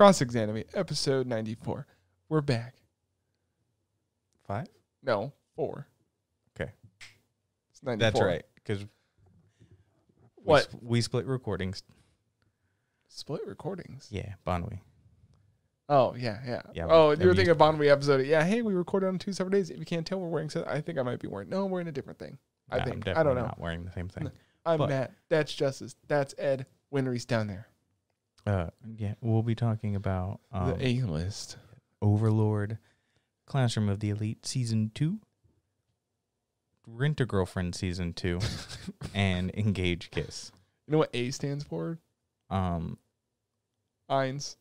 Cross Examine, episode 94. We're back. Five? No, four. Okay. It's 94. That's right. Because What? we split recordings. Split recordings. Yeah, Bonwy. Oh, yeah, yeah. Yeah, oh, you were thinking of Bonway episode. Yeah, hey, we recorded on two separate days. If you can't tell, we're wearing. So I think I might be wearing. No, I'm wearing a different thing. I Yeah, I'm think. I don't know. Not wearing the same thing. I'm but- Matt. That's Justice. That's Ed. Winry's down there. Uh, yeah, we'll be talking about um, the A list. Overlord, Classroom of the Elite season two, Rent a Girlfriend season two, and Engage Kiss. You know what A stands for? Um, Ainz.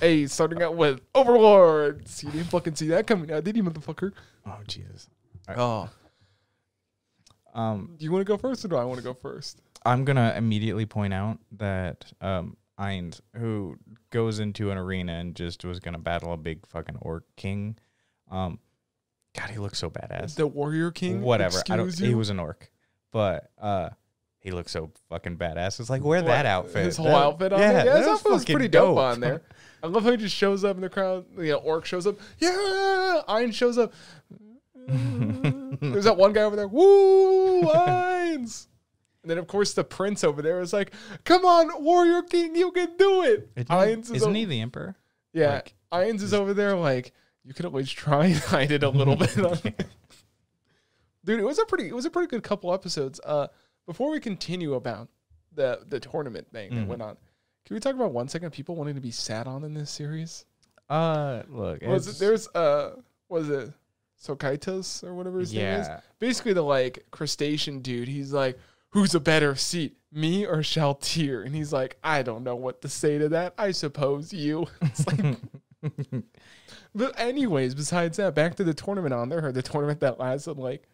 A starting out with Overlord. See, you didn't fucking see that coming out, did you, motherfucker? oh Jesus. Oh. Um, Do you want to go first or do I want to go first? I'm gonna immediately point out that um, Ainz, who goes into an arena and just was gonna battle a big fucking orc king, um, God, he looks so badass. The Warrior King? Whatever, I don't. Excuse He was an orc, but uh, he looks so fucking badass. It's like wear What, that outfit. His whole That- outfit on yeah, there? Yeah, his outfit was pretty dope, dope. on there. I love how he just shows up in the crowd. You know, Orc shows up. Yeah! Ainz shows up. There's that one guy over there. Woo! Ainz! And then, of course, the prince over there is like, come on, Warrior King, you can do it. Isn't, is isn't o- he the emperor? Yeah, Like, Ainz is over there like you could always try and hide it a little bit. On Dude, it was a pretty it was a pretty good couple episodes. Uh before we continue about the the tournament thing that Mhm. went on, can we talk about one second people wanting to be sat on in this series? Uh, look, Was it there's uh was it Cocytus or whatever his name is? yeah, Basically the like crustacean dude, he's like, Who's a better seat? Me or Shalltear? And he's like, I don't know what to say to that. I suppose you. It's like But anyways, besides that, back to the tournament on there, or the tournament that lasted like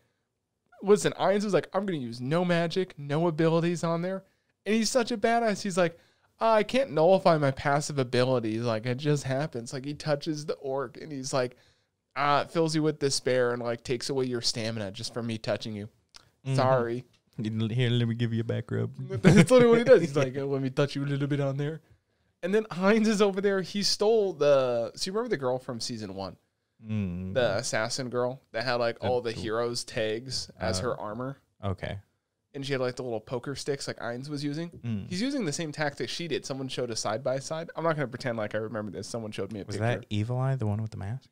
listen, Ainz was like, I'm gonna use no magic, no abilities on there. And he's such a badass. He's like, "Uh, I can't nullify my passive abilities. Like it just happens. Like he touches the orc and he's like, ah, it fills you with despair and like takes away your stamina just from me touching you. Mhm. Sorry. Here, let me give you a back rub. That's literally what he does. He's like, "Oh, let me touch you a little bit on there. And then Ainz is over there. He stole the. So you remember the girl from season one, Mm, the assassin girl that had like all the heroes tags as Uh, her armor, okay. and she had like the little poker sticks like Ainz was using. Mm. He's using the same tactic she did. Someone showed a side by side. I'm not gonna pretend like I remember this. Someone showed me a Was picture. Was that Evil Eye, the one with the mask?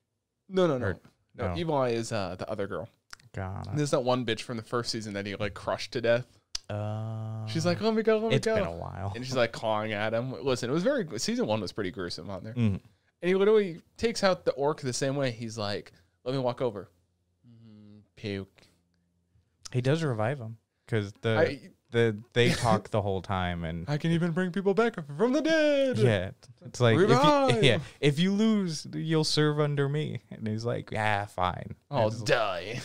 no, no, no, or- no. no. Evil Eye is uh, the other girl. God. There's that one bitch from the first season that he like crushed to death. Uh, She's like, "Let me go, let me it's go." been a while. and she's like clawing at him. Listen, it was very season one was pretty gruesome on there. Mm. And he literally takes out the orc the same way. He's like, "Let me walk over." Mm, puke. He does revive him because the I the they talk the whole time and I can even bring people back from the dead. yeah, it's like if you, Revive! yeah, if you lose, you'll serve under me. And he's like, yeah, fine. I'll It's die.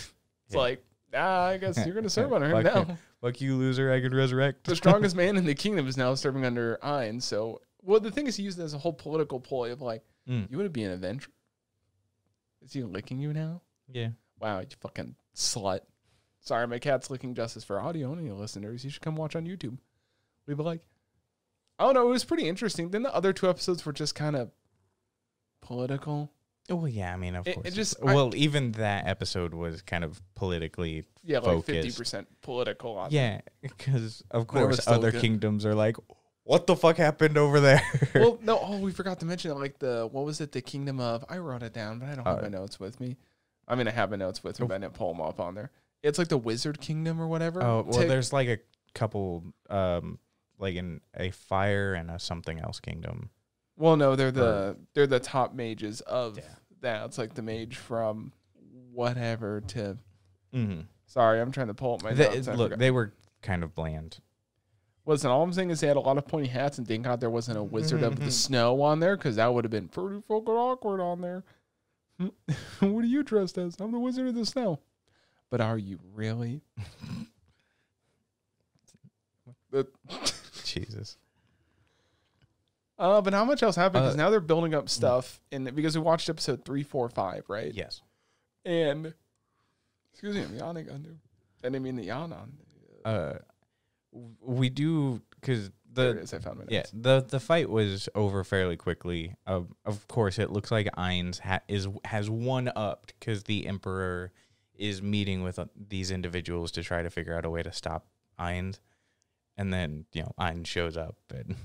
It's Yeah. like, ah, I guess you're gonna serve under him now. Fuck you, loser. I can resurrect. the strongest man in the kingdom is now serving under Ainz. So, well, the thing is, he used it as a whole political ploy of like, Mm. you want to be an Avenger? Is he licking you now? Yeah. Wow, you fucking slut. Sorry, my cat's licking justice for audio only listeners. You should come watch on YouTube. We'd be like, I don't know. It was pretty interesting. Then the other two episodes were just kind of political. Oh yeah, I mean, of It- course. it just- I- well, even that episode was kind of politically. Yeah, like Focused. fifty percent political. On Yeah, because of But it was course other good. kingdoms are like, what the fuck happened over there? Well, no. Oh, we forgot to mention like the what was it? The kingdom of. I wrote it down, but I don't have Uh, my notes with me. I mean, I have my notes with me, Oh. but I didn't pull them up on there. It's like the wizard kingdom or whatever. oh well, Take- there's like a couple, um, like in a fire and a something else kingdom. Well, no, they're the they're the top mages of Yeah. That. It's like the mage from whatever to. Mm-hmm. Sorry, I'm trying to pull up my notes. Look, forgot. they were kind of bland. Listen, all I'm saying is they had a lot of pointy hats, and thank God there wasn't a Wizard of the Snow on there, because that would have been pretty fucking awkward on there. what are you dressed as? I'm the Wizard of the Snow. But are you really? Jesus. Uh, but how much else happened? Because Uh, now they're building up stuff, and because we watched episode three, four, five, right? Yes. And excuse me, I'm yawning under. I didn't mean the yawn on. Uh, w- we do because there the it is. I found my yeah the the fight was over fairly quickly. Of of course, it looks like Ainz ha- is has one upped because the Emperor is meeting with uh, these individuals to try to figure out a way to stop Ainz, and then you know Ainz shows up and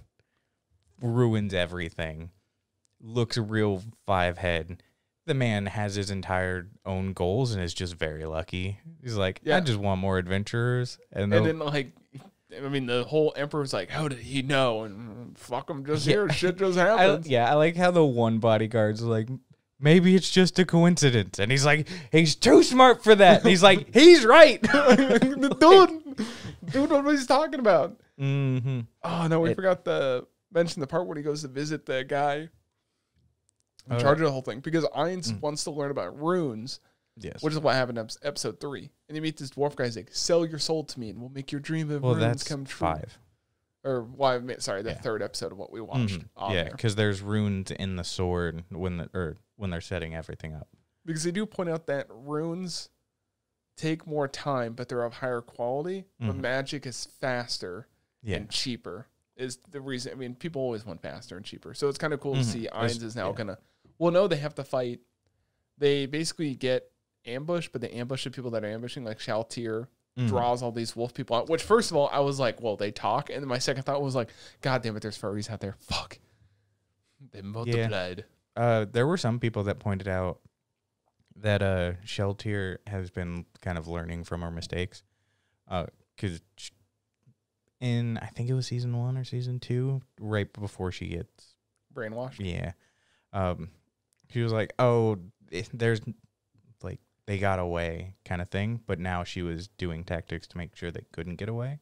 ruins everything. Looks real five head. The man has his entire own goals and is just very lucky. He's like, Yeah. I just want more adventurers, and, And then like, I mean, the whole emperor's like, "How did he know?" And fuck him, just Yeah. here, shit just I, happens. yeah, I like how the one bodyguard's like, maybe it's just a coincidence, and he's like, he's too smart for that. And he's like, he's right. dude, dude, what he's talking about? Mm-hmm. Oh no, we It- forgot to mention the part when he goes to visit the guy in Oh, charge of the whole thing because Ainz Mm. wants to learn about runes, Yes. which is what happened in episode three. And you meet this dwarf guy. He's like, "Sell your soul to me, and we'll make your dream of well, runes come true." five. Or why? Mean, sorry, the Yeah. third episode of what we watched. Mhm. on Yeah, there. because there's runes in the sword when the or when they're setting everything up. because they do point out that runes take more time, but they're of higher quality. But Mhm. magic is faster Yeah. and cheaper. Is the reason? I mean, people always want faster and cheaper, so it's kind of cool Mhm. to see Ainz is now yeah. gonna. Well, no, they have to fight. They basically get ambushed, but they ambush the people that are ambushing, like Shalltear Mhm. draws all these wolf people out. Which, first of all, I was like, well, they talk, and then my second thought was like, God damn it, there's furries out there. Fuck, they multiplied. Uh, there were some people that pointed out that uh, Shalltear has been kind of learning from her mistakes. Because in, I think it was season one or season two, right before she gets, Brainwashed. yeah, um, she was like, oh, there's like, they got away kind of thing. But now she was doing tactics to make sure they couldn't get away.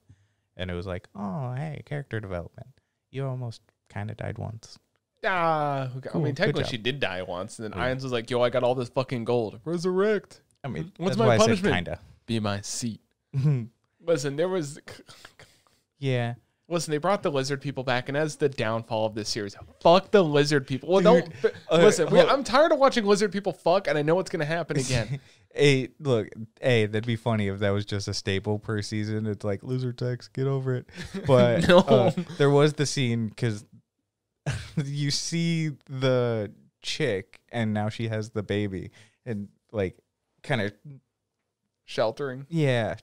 And it was like, oh, hey, character development. You almost kind of died once. Ah, okay. Cool, I mean, technically she did die once, and then Yeah. Ainz was like, "Yo, I got all this fucking gold. Resurrect. I mean, What's my why punishment? Said Be my seat." Listen, there was. Yeah. Listen, they brought the lizard people back, and as the downfall of this series, fuck the lizard people. Well, don't. but okay, listen, we, I'm tired of watching lizard people fuck, and I know it's gonna happen again. Hey, look, hey, that'd be funny if that was just a staple per season. It's like lizard text, get over it. But No. uh, there was the scene because you see the chick, and now she has the baby, and like, kind of, Sheltering. yeah.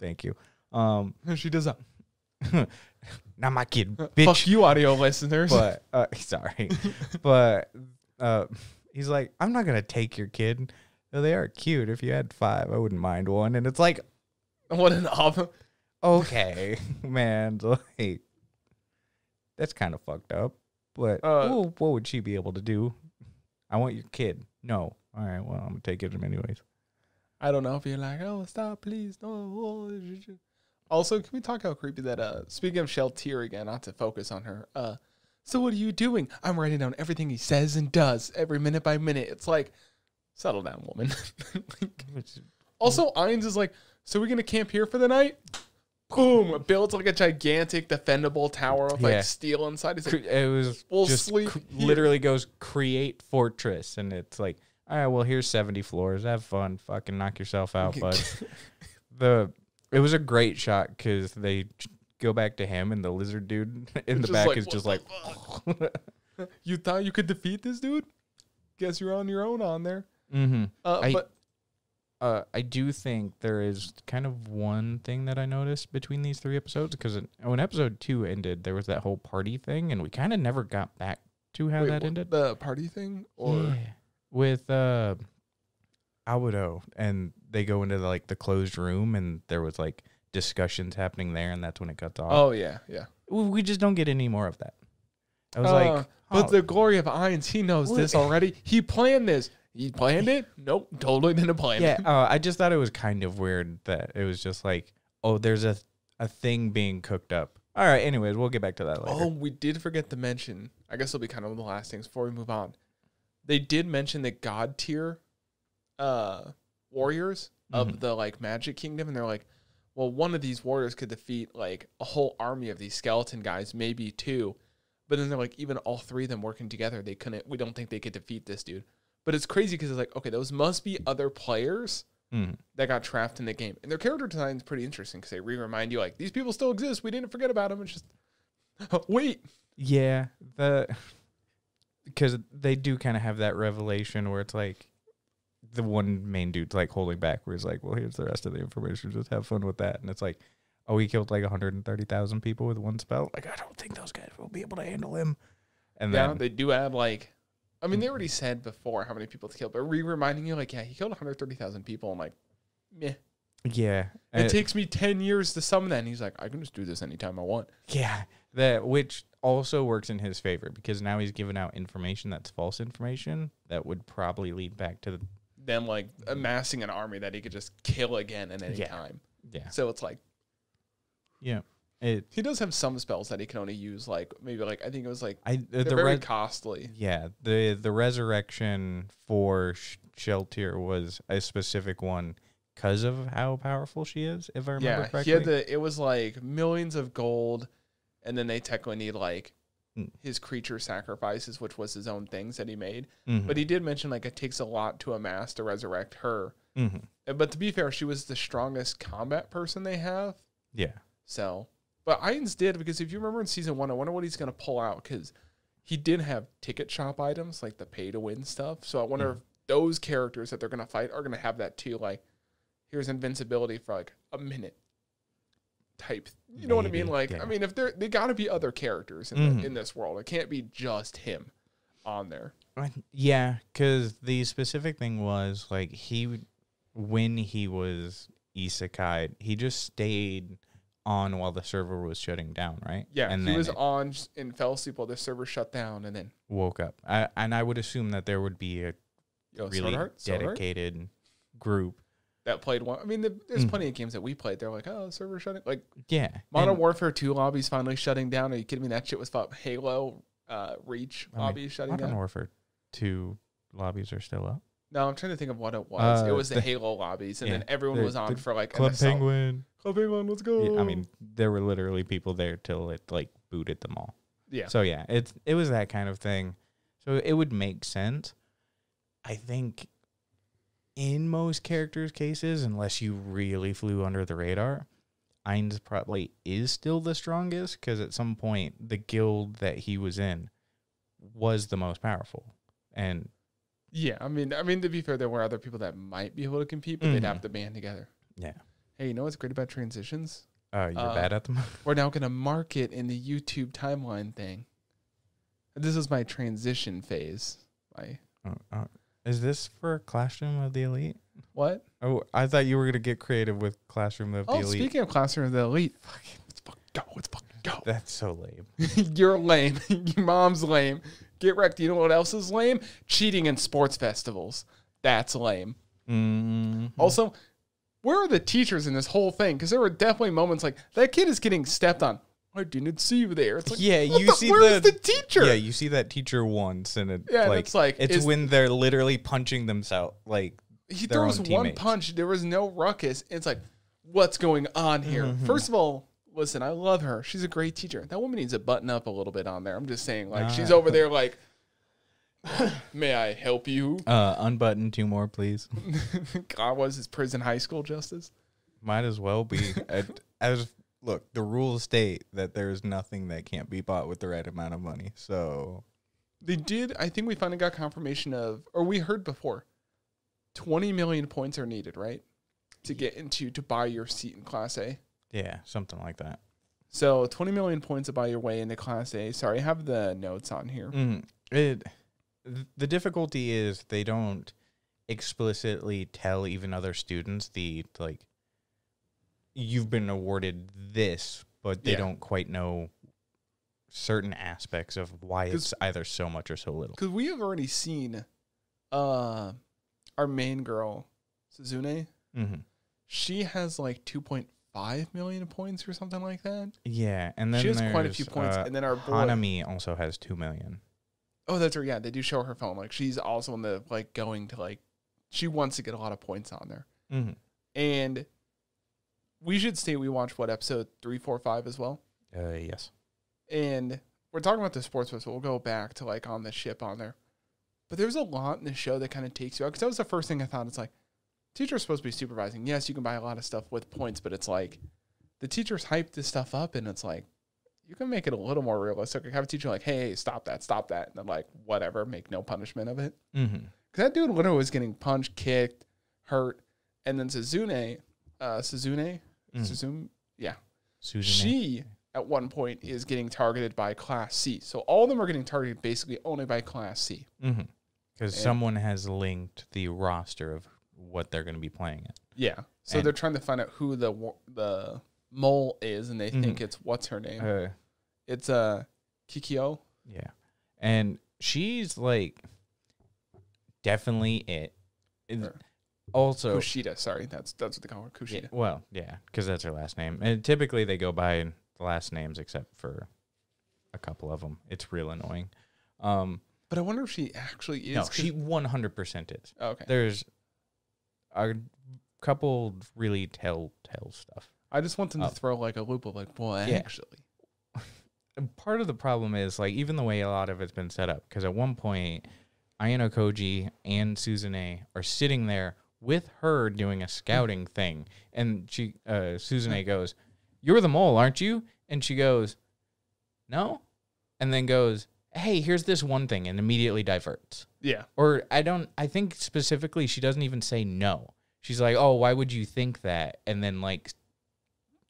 Thank you. Um, She does that. Not my kid, bitch. Fuck you, audio listeners. But uh, sorry, but uh, he's like, I'm not gonna take your kid. Though They are cute. If you had five, I wouldn't mind one. And it's like, what an ob. okay, man, like that's kind of fucked up. But Uh, wha- what would she be able to do? I want your kid. No. All right. Well, I'm gonna take it anyways. I don't know if you're like, oh, stop, please. No. Also, can we talk how creepy that, uh, speaking of Shell Shalltear again, not to focus on her, uh, so what are you doing? I'm writing down everything he says and does every minute by minute. It's like, settle down, woman. Like, also, Ainz is like, so we're going to camp here for the night? Boom. Builds like a gigantic defendable tower of Yeah. like steel inside. He's like, it was We'll just sleep cr- here. literally goes create fortress, and it's like, all right, well, here's 70 floors. Have fun. Fucking knock yourself out, bud. the it was a great shot because they go back to him and the lizard dude in the back like, is just like you thought you could defeat this dude? Guess you're on your own on there. mm-hmm. Uh, I- but uh, I do think there is kind of one thing that I noticed between these three episodes because when episode two ended, there was that whole party thing, and we kind of never got back to how wait, that what, ended. the party thing? Or Yeah. with uh, Albedo, and they go into the, like the closed room, and there was like discussions happening there, and that's when it cuts off. Oh yeah, yeah. we we just don't get any more of that. I was Uh, like, but oh, the glory of Ainz, he knows What? this already. He planned this. He planned it? Nope, totally didn't plan yeah, it. uh, I just thought it was kind of weird that it was just like, oh, there's a a thing being cooked up. All right, anyways, we'll get back to that later. Oh, we did forget to mention. I guess it'll be kind of one of the last things before we move on. They did mention the god tier uh warriors of Mhm. the like magic kingdom, and they're like, well, one of these warriors could defeat like a whole army of these skeleton guys, maybe two. But then they're like, even all three of them working together, they couldn't. We don't think they could defeat this dude. But it's crazy because it's like, okay, those must be other players Mhm. that got trapped in the game, and their character design is pretty interesting because they re-remind you like these people still exist. We didn't forget about them. It's just Wait, Yeah, the because they do kind of have that revelation where it's like the one main dude's like holding back, where he's like, "Well, here's the rest of the information. Just have fun with that." And it's like, "Oh, he killed like 130,000 people with one spell." Like, I don't think those guys will be able to handle him. And yeah, then, they do add like, I mean, they already said before how many people to kill, but re reminding you like, yeah, he killed 130,000 people. I'm like, meh. yeah, It uh, takes me 10 years to summon that. And he's like, I can just do this anytime I want. yeah, that which also works in his favor because now he's giving out information that's false information that would probably lead back to the Them like amassing an army that he could just kill again at any Yeah. time. yeah So it's like, yeah. It he does have some spells that he can only use, like maybe like, I think it was like, I the, they're the very res- costly. Yeah, the the resurrection for Sh- Shalltear was a specific one because of how powerful she is. If I remember Yeah, correctly, he had the, it was like millions of gold. And then they technically need like Hmm. his creature sacrifices, which was his own things that he made. Mhm, But he did mention like it takes a lot to amass to resurrect her. mhm. Uh, But to be fair, she was the strongest combat person they have. yeah, So, but Ainz did because if you remember in season one, I wonder what he's going to pull out because he did have ticket shop items like the pay to win stuff. So I wonder if those characters that they're going to fight are going to have that too. Like, here's invincibility for like a minute type. You know what I mean? Like, yeah. I mean, if there they got to be other characters in, Mhm. the, in this world, it can't be just him on there. Yeah. Because the specific thing was like he when he was isekai, he just stayed on while the server was shutting down, right? Yeah, and he was on and fell asleep while the server shut down, and then woke up. I, and I would assume that there would be a yo, really Sword Art, Sword Art dedicated group. That played one. I mean, the, there's Mhm. plenty of games that we played. They're like, oh, server shutting. Like Yeah, Modern and- Warfare 2 lobbies finally shutting down. Are you kidding me? That shit was fought. Halo uh, Reach I mean, lobbies shutting Modern down. Modern Warfare two lobbies are still up. No, I'm trying to think of what it was. it Uh, was the, the- Halo lobbies, and yeah, then everyone the- was on for like Club. Penguin. Club Penguin, let's go. Yeah, I mean, there were literally people there till it like booted them all. yeah. So yeah, it's it was that kind of thing. So it would make sense. I think in most characters' cases, unless you really flew under the radar, Ainz probably is still the strongest because at some point the guild that he was in was the most powerful. And Yeah, I mean, I mean to be fair, there were other people that might be able to compete, but they'd Mhm. have to band together. yeah, Hey, you know what's great about transitions? uh, you're Uh, bad at them. We're now going to mark it in the YouTube timeline thing. This is my transition phase. My Uh, uh, is this for Classroom of the Elite? what? Oh, I thought you were gonna get creative with Classroom of the Oh, Elite. speaking of Classroom of the Elite, fucking, let's fucking go. Let's fucking go. That's so lame. You're lame. Your mom's lame. Get wrecked. You know what else is lame? Cheating in sports festivals. That's lame. Mm, Also, where are the teachers in this whole thing? Because there were definitely moments like that kid is getting stepped on. I didn't see you there. It's like, yeah, you the- see where's the, the teacher? Yeah, you see that teacher once, and it, Yeah, like it's like, it's is- when they're literally punching themselves. Like, he throws one punch. There was no ruckus. It's like, what's going on here? Mhm. First of all, listen, I love her. She's a great teacher. That woman needs to button up a little bit on there. I'm just saying, like, she's Ah. over there, like, may I help you? uh, unbutton two more, please. God was his prison high school justice. Might as well be. At- as look, the rules state that there is nothing that can't be bought with the right amount of money. So They did. I think we finally got confirmation of, or we heard before, 20 million points are needed, right? To get into, to buy your seat in Class A. yeah, something like that. So 20 million points to buy your way into Class A. Sorry, I have the notes on here. Mm, it the difficulty is they don't explicitly tell even other students the like you've been awarded this, but they Yeah. don't quite know certain aspects of why it's either so much or so little. Because we have already seen uh, our main girl, Suzune. hmm She has like 2.5 million points or something like that. Yeah, and then she has quite a few points. uh, and then our boy. Hanami also has two million. Oh, that's right. Yeah, they do show her phone. Like she's also in the like going to like she wants to get a lot of points on there. Mm-hmm. And we should say we watched what episode three, four, five as well. Uh, yes. And we're talking about the sports so we'll go back to like on the ship on there. But there's a lot in the show that kind of takes you out because that was the first thing I thought. It's like teacher's supposed to be supervising. Yes, you can buy a lot of stuff with points, but it's like the teachers hype this stuff up, and it's like you can make it a little more realistic. Like have a teacher like, hey, stop that, stop that, and then like whatever, make no punishment of it. Mm-hmm. Because that dude literally was getting punched, kicked, hurt, and then Suzune, uh, Suzune, Mm. Suzune, yeah, Susan. she at one point is getting targeted by Class C. So all of them are getting targeted basically only by Class C. Mm-hmm. Because someone has linked the roster of what they're going to be playing at. Yeah. So And- they're trying to find out who the the mole is, and they think Mhm. it's what's her name? Uh, It's uh Kikyo. yeah. And she's like definitely it. It- Or Also, Kushida. Sorry, that's that's what they call her. Kushida. Yeah, well, yeah, because that's her last name. And typically they go by the last names, except for a couple of them. It's real annoying. Um, But I wonder if she actually is. no, she one hundred percent is. oh, okay. There's a couple really telltale stuff. I just want them Oh. to throw like a loop of like, well, Yeah. actually, part of the problem is like even the way a lot of it's been set up. Because at one point, Ayanokoji and Suzune are sitting there with her doing a scouting thing, and she uh, Suzune goes, "You're the mole, aren't you?" And she goes, "No," and then goes, "Hey, here's this one thing," and immediately diverts. yeah. Or I don't. I think specifically, she doesn't even say no. She's like, "Oh, why would you think that?" And then like,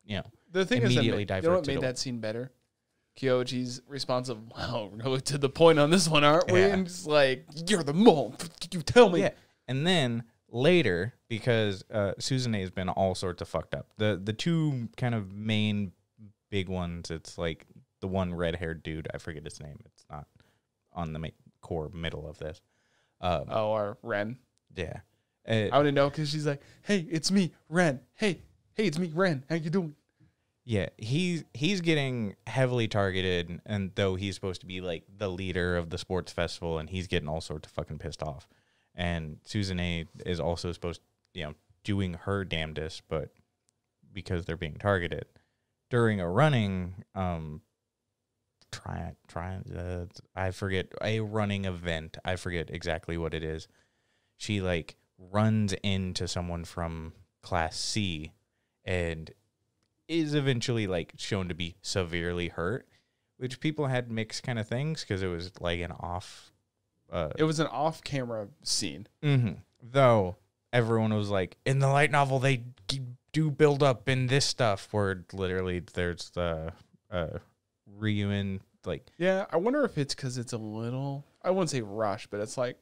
you know, The thing is, Immediately that ma- you know what made that scene better? Kyoji's responsive. Wow, we're really to the point on this one, aren't we? Yeah. And just like, you're the mole. You tell me. Yeah. And then later, because uh, Susan has been all sorts of fucked up. The the two kind of main big ones. It's like the one red haired dude. I forget his name. It's not on the ma- core middle of this. Um, Oh, or Ren. yeah. Uh, I want to know because she's like, hey, it's me, Ren. Hey, hey, it's me, Ren. How you doing? Yeah, he's he's getting heavily targeted, and though he's supposed to be like the leader of the sports festival, and he's getting all sorts of fucking pissed off. And Suzune is also supposed, you know, doing her damnedest, but because they're being targeted during a running, um, try try uh, I forget a running event. I forget exactly what it is. She like runs into someone from class C, and is eventually like shown to be severely hurt, which people had mixed kind of things because it was like an off. Uh, It was an off-camera scene. mhm. Though everyone was like, in the light novel, they do build up in this stuff where literally there's the uh, Ryuen like. Yeah, I wonder if it's because it's a little. I wouldn't say rush, but it's like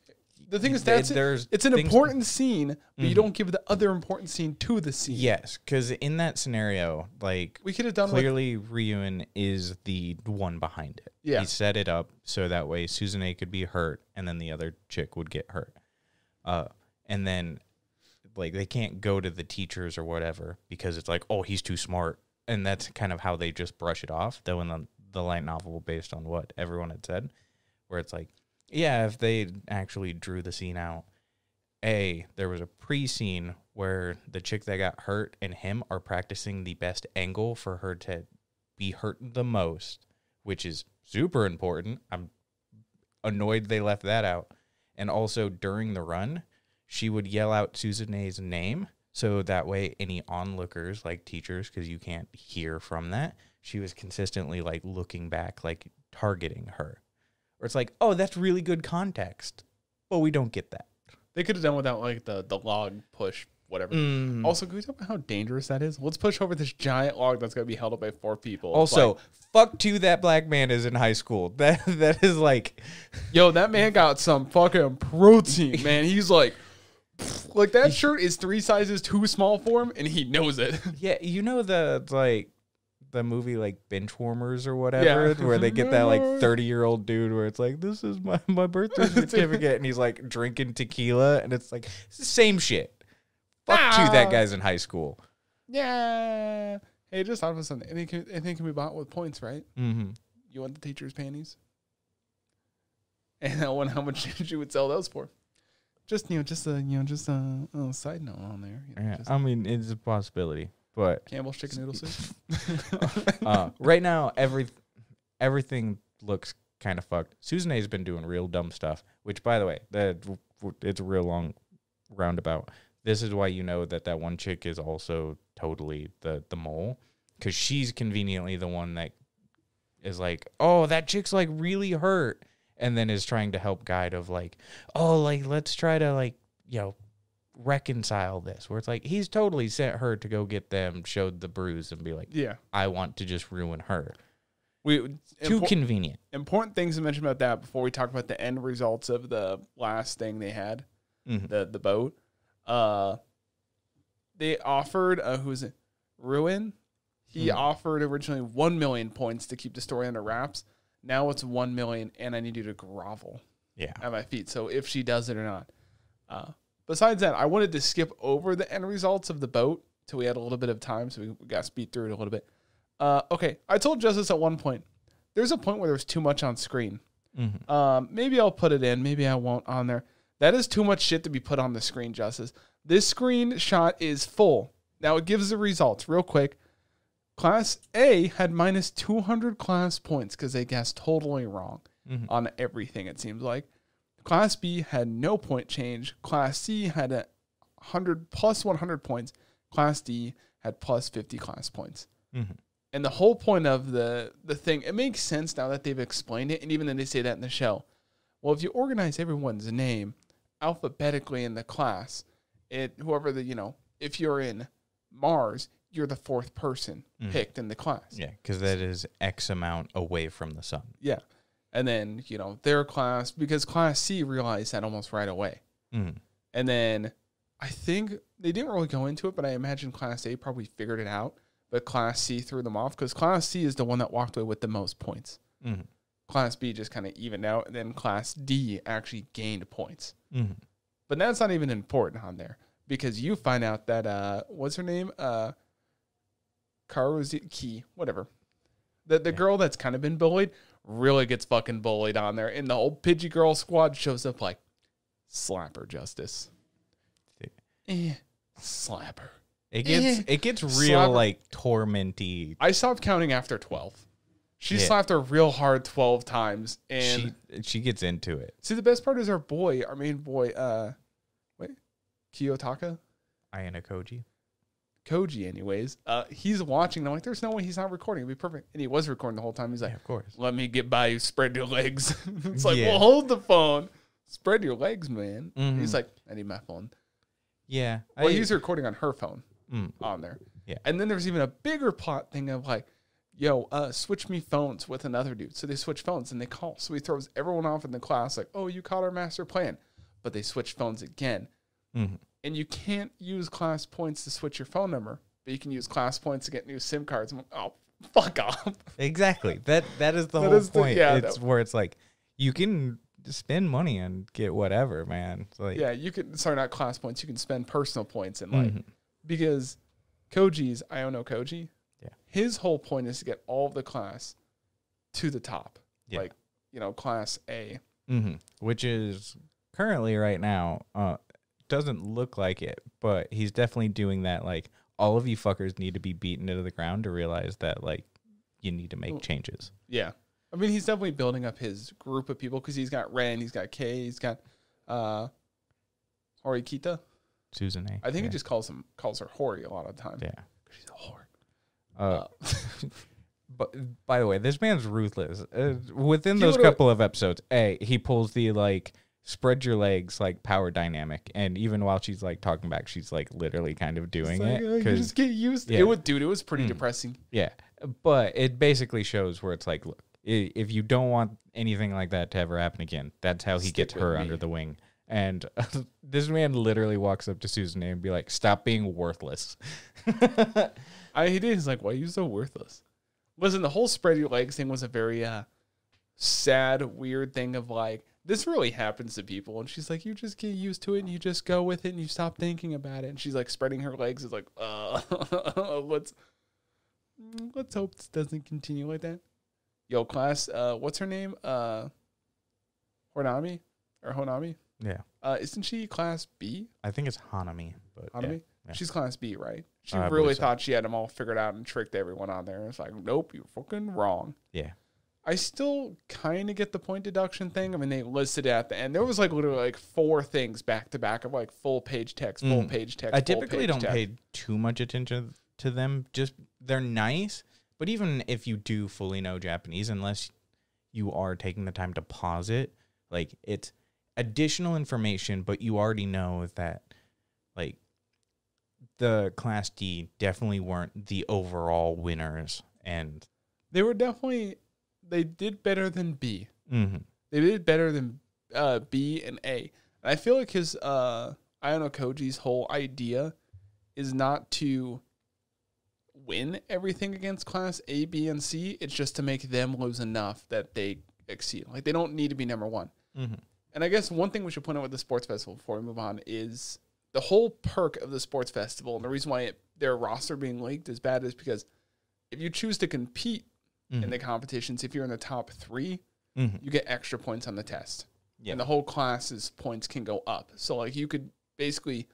the thing is th- that's there's it's an important scene, but you Mhm. don't give the other important scene to the scene. Yes, because in that scenario, like we could have done clearly Ryuen is the one behind it. Yeah. He set it up so that way Suzune could be hurt and then the other chick would get hurt. Uh and then like they can't go to the teachers or whatever because it's like, oh, he's too smart. And that's kind of how they just brush it off, though in the the light novel based on what everyone had said, where it's like, yeah, if they actually drew the scene out, A, there was a pre scene where the chick that got hurt and him are practicing the best angle for her to be hurt the most, which is super important. I'm annoyed they left that out. And also during the run, she would yell out Suzune's name. So that way, any onlookers, like teachers, because you can't hear from that, she was consistently like looking back, like targeting her. Or it's like, oh, that's really good context. But we don't get that. they could have done without like the the log push whatever. Mm. Also, can we talk about how dangerous that is? Let's push over this giant log that's gonna be held up by four people. Also, like, fuck to that black man is in high school. That that is like yo, that man got some fucking protein, man. He's like, like that shirt is three sizes too small for him, and he knows it. yeah, you know the like the movie like Benchwarmers or whatever, Yeah. where they get that like thirty year old dude where it's like this is my my birthday certificate, and he's like drinking tequila, and it's like it's the same shit. Fuck Ah. that guy's in high school. yeah. Hey, just thought of something. Anything, can, anything can be bought with points, right? Mm-hmm. You want the teacher's panties? And I wonder how much you would sell those for. Just you know, just a you know, just a, a side note on there. You know, Yeah, just I mean it's a possibility, but Campbell's chicken noodle soup. uh, right now every everything looks kind of fucked. Suzune's been doing real dumb stuff, which by the way, that it's a real long roundabout. This is why you know that that one chick is also totally the the mole because she's conveniently the one that is like, "Oh, that chick's like really hurt," and then is trying to help guide of like, "Oh, like let's try to like you know reconcile this." Where it's like he's totally sent her to go get them, showed the bruise, and be like, Yeah. "I want to just ruin her." We Too impo- convenient. important things to mention about that before we talk about the end results of the last thing they had, Mhm. the the boat. Uh, they offered uh, who's it? Ruin. He Hmm. offered originally one million points to keep the story under wraps. Now it's one million, and I need you to grovel Yeah. at my feet. So if she does it or not. Uh, besides that, I wanted to skip over the end results of the boat till we had a little bit of time, so we, got to speed through it a little bit. Uh, okay, I told Justice at one point. There's a point where there's too much on screen. Mhm. Um, maybe I'll put it in. Maybe I won't on there. That is too much shit to be put on the screen, Justice. This screenshot is full. Now it gives the results real quick. Class A had minus 200 class points because they guessed totally wrong Mhm. on everything, it seems like. Class B had no point change. Class C had a 100 plus 100 points. Class D had plus 50 class points. Mhm. And the whole point of the the thing, it makes sense now that they've explained it, and even then they say that in the show. Well, if you organize everyone's name alphabetically in the class, it whoever the you know, if you're in Mars, you're the fourth person Mhm. picked in the class. Yeah, because that is X amount away from the sun. Yeah. And then, you know, their class because class C realized that almost right away. Mhm. And then I think they didn't really go into it, but I imagine class A probably figured it out. But class C threw them off because class C is the one that walked away with the most points. Mhm. Class B just kind of evened out, and then class D actually gained points. Mhm. But that's not even important on there because you find out that uh, what's her name? Uh, Karuzi Key, whatever. The the Yeah. girl that's kind of been bullied really gets fucking bullied on there, and the whole Pidgey girl squad shows up like, slapper Justice. Eh, slap her. It gets Eh. it gets real her. like tormenty. I stopped counting after twelve. She Yeah. slapped her real hard twelve times, and She she gets into it. see the best part is our boy, our main boy, uh, wait, Kiyotaka. Ayanokoji. Koji, anyways, uh, he's watching. And I'm like, there's no way he's not recording. It'd be perfect. And he was recording the whole time. He's like, Yeah, of course. let me get by you. Spread your legs. it's like, Yeah. well, hold the phone. Spread your legs, man. Mhm. He's like, I need my phone. Yeah. Well, I- he's recording on her phone mm, on there. Yeah. And then there's even a bigger plot thing of like, yo, uh, switch me phones with another dude. So they switch phones and they call. So he throws everyone off in the class, like, oh, you caught our master plan. But they switch phones again. mhm. And you can't use class points to switch your phone number, but you can use class points to get new SIM cards. I'm like, oh, fuck off. Exactly. That that is the That whole is the- point. yeah, it's that- where it's like you can spend money and get whatever, man. It's like yeah, you can. Sorry, not class points. You can spend personal points and like mhm. because Koji's I don't know Koji. Yeah. His whole point is to get all of the class to the top, Yeah. like you know, class A. hmm Which is currently right now, uh, doesn't look like it, but he's definitely doing that. Like all of you fuckers need to be beaten into the ground to realize that like you need to make changes. Yeah, I mean, he's definitely building up his group of people because he's got Ren, he's got Kay, he's got uh, Horikita. Suzune. I think yeah. he just calls him calls her Hori a lot of the time. yeah. She's a whore. Uh, Uh, but by the way, this man's ruthless. Uh, within He those couple of episodes, a he pulls the like spread your legs like power dynamic, and even while she's like talking back, she's like literally kind of doing like, it uh, you because just get used. yeah. It would, dude. It was pretty Mm. depressing. Yeah, but it basically shows where it's like, look, if you don't want anything like that to ever happen again, that's how he Stick gets her me. under the wing. And this man literally walks up to Susan and be like, "Stop being worthless." I he did. He's like, why are you so worthless? Listen, the whole spread your legs thing was a very uh, sad, weird thing of like this really happens to people, and she's like, you just get used to it, and you just go with it, and you stop thinking about it. And she's like spreading her legs, is like, uh, let's let's hope this doesn't continue like that. Yo, class, uh, what's her name? Uh, Honami or Honami? yeah, Uh, isn't she class B? I think it's Hanami, but yeah. Hanami? yeah. She's class B, right? She I really so. thought she had them all figured out and tricked everyone on there. It's like, nope, you're fucking wrong. yeah. I still kind of get the point deduction thing. I mean, they listed it at the end. There was like literally like four things back to back of like full page text, full Mm. page text. I typically page don't text. pay too much attention to them. Just they're nice, But even if you do fully know Japanese, unless you are taking the time to pause it, like it's additional information, but you already know that like the class D definitely weren't the overall winners and They were definitely they did better than B. mhm, They did better than uh, B and A. And I feel like his uh Ayanokoji's whole idea is not to win everything against class A, B, and C. It's just to make them lose enough that they exceed. Like they don't need to be number one. mhm. And I guess one thing we should point out with the sports festival before we move on is the whole perk of the sports festival and the reason why it, their roster being leaked is bad is because if you choose to compete in Mhm. the competitions, if you're in the top three, Mhm. you get extra points on the test. Yeah. And the whole class's points can go up. So like you could basically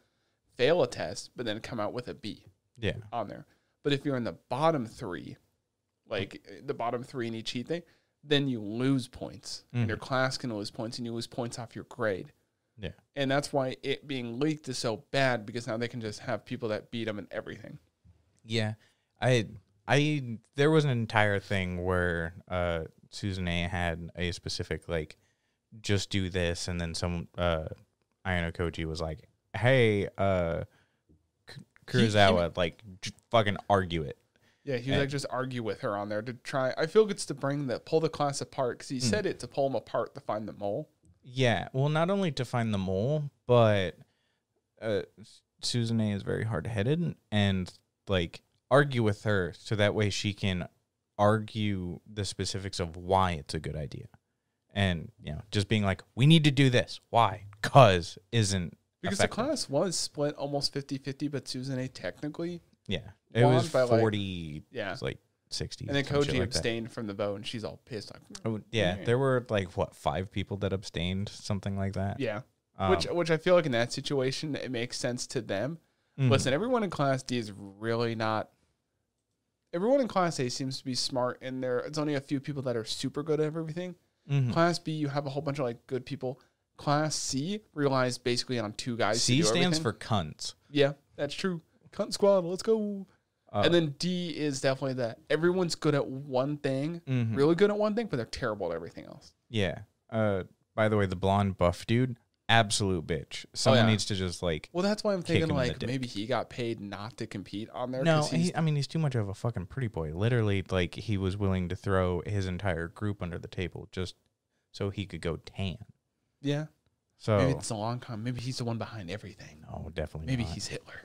fail a test, but then come out with a B yeah. on there. But if you're in the bottom three, like the bottom three in each heat thing, then you lose points. And your class can lose points and you lose points off your grade. Yeah. And that's why it being leaked is so bad because now they can just have people that beat them in everything. Yeah, I, I, there was an entire thing where uh, Suzune had a specific like, just do this, and then some uh, Ayanokoji was like, "Hey, uh, K- He- he- like, j- fucking argue it." Yeah, he was Eh. like just argue with her on there to try. I feel it's to bring the pull the class apart because he Hmm. said it to pull them apart to find the mole. Yeah, well, not only to find the mole, but uh, Suzune is very hard headed and like argue with her so that way she can argue the specifics of why it's a good idea. And, you know, just being like, we need to do this. Why? Because isn't Because effective. the class was split almost 50-50, but Suzune technically, Yeah. It was by, like- 40, yeah. it was like 60. And then Koji like that. abstained from the vote, and she's all pissed. Like, Oh, yeah, there were like what five people that abstained, something like that. yeah. Um, which which I feel like in that situation it makes sense to them. mhm. Listen, everyone in Class D is really not. Everyone in Class A seems to be smart, and there it's only a few people that are super good at everything. Mhm. Class B, you have a whole bunch of like good people. Class C relies basically on two guys. C stands everything. for cunts. yeah, that's true. Cunt squad, let's go. Uh, and then D is definitely that everyone's good at one thing, mhm. really good at one thing, but they're terrible at everything else. Yeah. Uh, by the way, the blonde buff dude, absolute bitch. Someone Oh, yeah. needs to just like. Well, that's why I'm thinking him in the like maybe he got paid not to compete on there. No, he, I mean he's too much of a fucking pretty boy. Literally, like he was willing to throw his entire group under the table just so he could go tan. yeah. So Maybe it's a long con. Maybe he's the one behind everything. no, definitely. Maybe not. he's Hitler.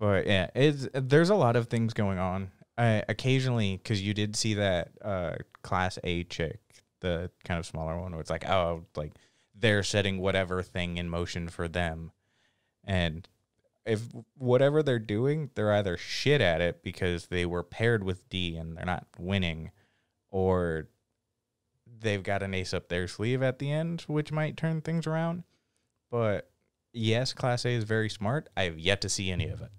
But yeah, it's there's a lot of things going on. Uh, occasionally, because you did see that uh, class A chick, the kind of smaller one, where it's like, oh, like they're setting whatever thing in motion for them, and if whatever they're doing, they're either shit at it because they were paired with D and they're not winning, or they've got an ace up their sleeve at the end, which might turn things around. But yes, Class A is very smart. I have yet to see any of it.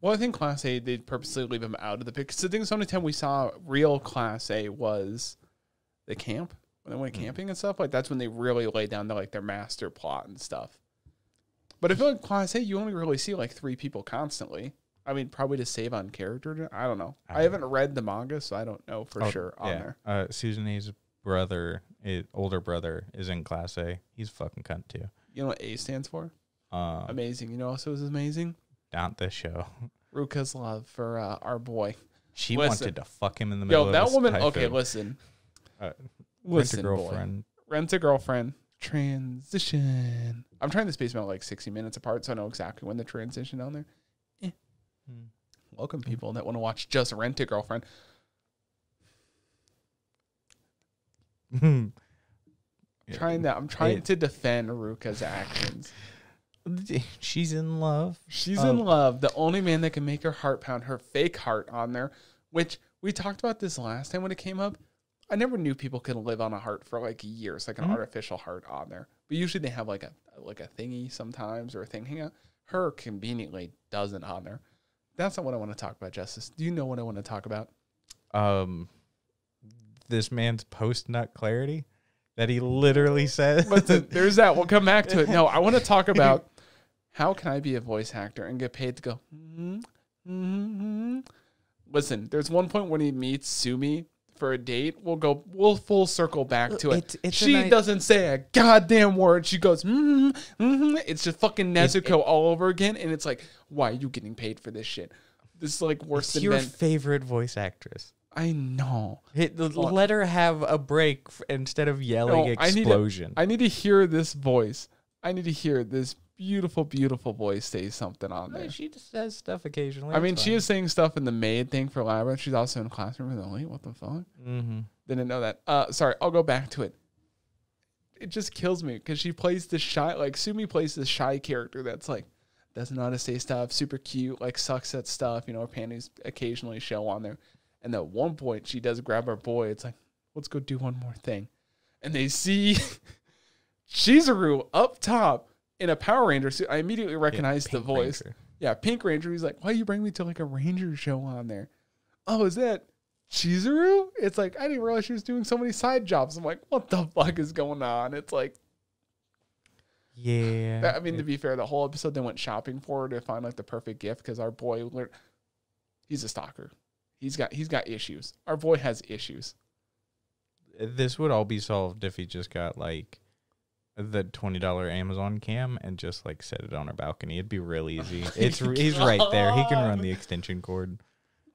Well, I think Class A they purposely leave him out of the pick. Because I think the only time we saw real Class A was the camp when they went Mhm. camping and stuff. Like that's when they really lay down the, like their master plot and stuff. But I feel like Class A, you only really see like three people constantly. I mean, probably to save on character. I don't know. I I, haven't read the manga, so I don't know for Oh, sure on there. Uh, Suzune's brother, i older brother, is in Class A. He's a fucking cunt too. You know what A stands for? Um, Amazing. You know, what also is amazing. not this show. Ruka's love for uh, our boy. She Listen. wanted to fuck him in the middle Yo, that woman. typhoon. Okay, listen. Uh, Rent a listen, boy. girlfriend. Rent a girlfriend. Transition. I'm trying to space them out like 60 minutes apart, so I know exactly when the transition on there. Hmm. Welcome people that want to watch just Rent a Girlfriend. Yeah. Trying that. I'm trying It- to defend Ruka's actions. She's in love. She's Um, in love. The only man that can make her heart pound, her fake heart on there, which we talked about this last time when it came up. I never knew people could live on a heart for like years, like an Mhm. artificial heart on there. But usually they have like a like a thingy sometimes or a thing hang out. Her conveniently doesn't on there. That's not what I want to talk about, Justice. Do you know what I want to talk about? Um, this man's post nut clarity that he literally said. But the, there's that. We'll come back to it. No, I want to talk about how can I be a voice actor and get paid to go. Mm-hmm, mm-hmm, listen, there's one point when he meets Sumi for a date. We'll go. We'll full circle back to it. It's- it's she nice- doesn't say a goddamn word. She goes, mm mm It's just fucking Nezuko all over again, and it's like, why are you getting paid for this shit? This is like worse It's than your Ben. favorite voice actress. I know. Hit, let her have a break f- instead of yelling No, I need to- explosion. I need to hear this voice. I need to hear this beautiful, beautiful voice says something on there. she just says stuff occasionally. I mean, she is saying stuff in the maid thing for Labyrinth. She's also in classroom with Wait, what the fuck? Mm-hmm. Didn't know that. Uh, sorry, I'll go back to it. It just kills me because she plays this shy, like Sumi plays this shy character that's like doesn't know how to say stuff, super cute, like sucks at stuff. You know, her panties occasionally show on there. And at one point, she does grab her boy. It's like, let's go do one more thing. And they see Chizuru up top in a Power Ranger suit. I immediately recognize the voice. Yeah, Pink Ranger. He's like, why you bring me to like a Ranger show on there? Oh, is that Chizuru? It's like, I didn't realize she was doing so many side jobs. I'm like, what the fuck is going on? It's like, Yeah. I mean, to be fair, the whole episode they went shopping for her to find like the perfect gift because our boy, lear- he's a stalker. He's got he's got issues. Our boy has issues. this would all be solved if he just got like the twenty dollar Amazon cam and just like set it on our balcony. It'd be real easy. It's he's right there. He can run the extension cord.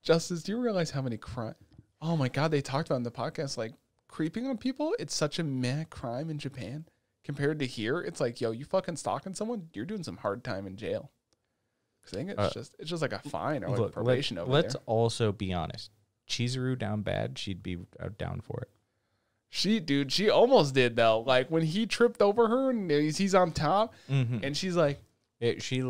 Justice, do you realize how many crime? Oh my god, they talked about in the podcast like creeping on people. It's such a meh crime in Japan compared to here. It's like, yo, you fucking stalking someone, you're doing some hard time in jail. 'Cause I think it's Uh, just it's just like a fine or like Look, probation let, over let's there. also be honest. Chizuru down bad, she'd be uh, down for it. She, dude, she almost did though. Like when he tripped over her and he's, he's on top, Mm-hmm. and she's like, It, she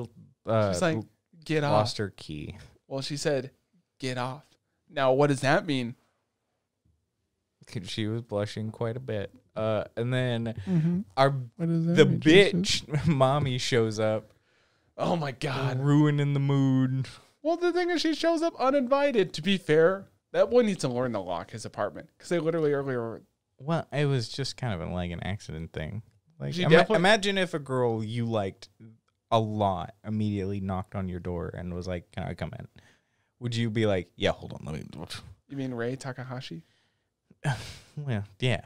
uh, she's like, get off. lost her key. Well, she said, get off. Now, what does that mean? She was blushing quite a bit. Uh, and then Mm-hmm. our What does that the mean? Justice? bitch mommy shows up, Oh my god. ruining the mood. Well, the thing is, she shows up uninvited. To be fair, that boy needs to learn to lock his apartment because they literally earlier. Well, it was just kind of a, like an accident thing. Like, ima- imagine if a girl you liked a lot immediately knocked on your door and was like, "Can I come in?" Would you be like, "Yeah, hold on, let me"? You mean Ray Takahashi? Well, yeah.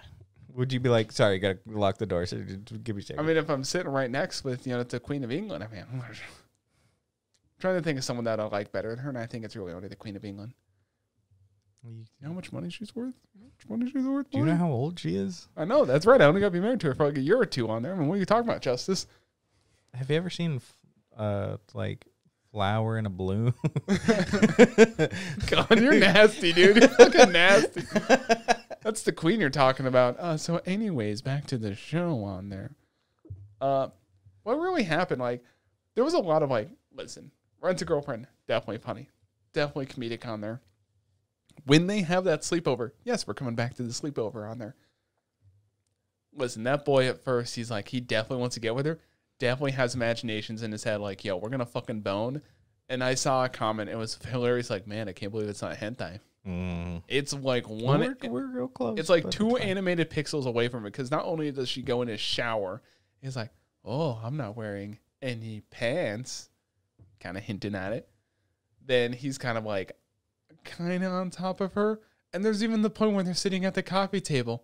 Would you be like, "Sorry, gotta lock the door"? So give me a second. I mean, if I'm sitting right next with you know the Queen of England, I mean, I'm trying to think of someone that I like better than her, and I think it's really only the Queen of England. You know how much money she's worth? You know how much money she's worth? do you know how old she is? I know that's right. I only got to be married to her for like a year or two on there. I mean, what are you talking about, Justice? Have you ever seen, uh, like flower in a bloom? God, you're nasty, dude. You're fucking nasty. That's the queen you're talking about. Uh, so, anyways, back to the show on there. Uh, what really happened? Like, there was a lot of like, listen, rent a girlfriend, definitely funny, definitely comedic on there. When they have that sleepover, yes, we're coming back to the sleepover on there. Listen, that boy at first, he's like, he definitely wants to get with her. Definitely has imaginations in his head, like, yo, we're gonna fucking bone. And I saw a comment, it was hilarious, like, man, I can't believe it's not hentai. Mm. It's like one. we're, we're real close. It's like two fine. animated pixels away from it because not only does she go in his shower, he's like, "Oh, I'm not wearing any pants," kind of hinting at it. Then he's kind of like, kind of on top of her, and there's even the point where they're sitting at the coffee table,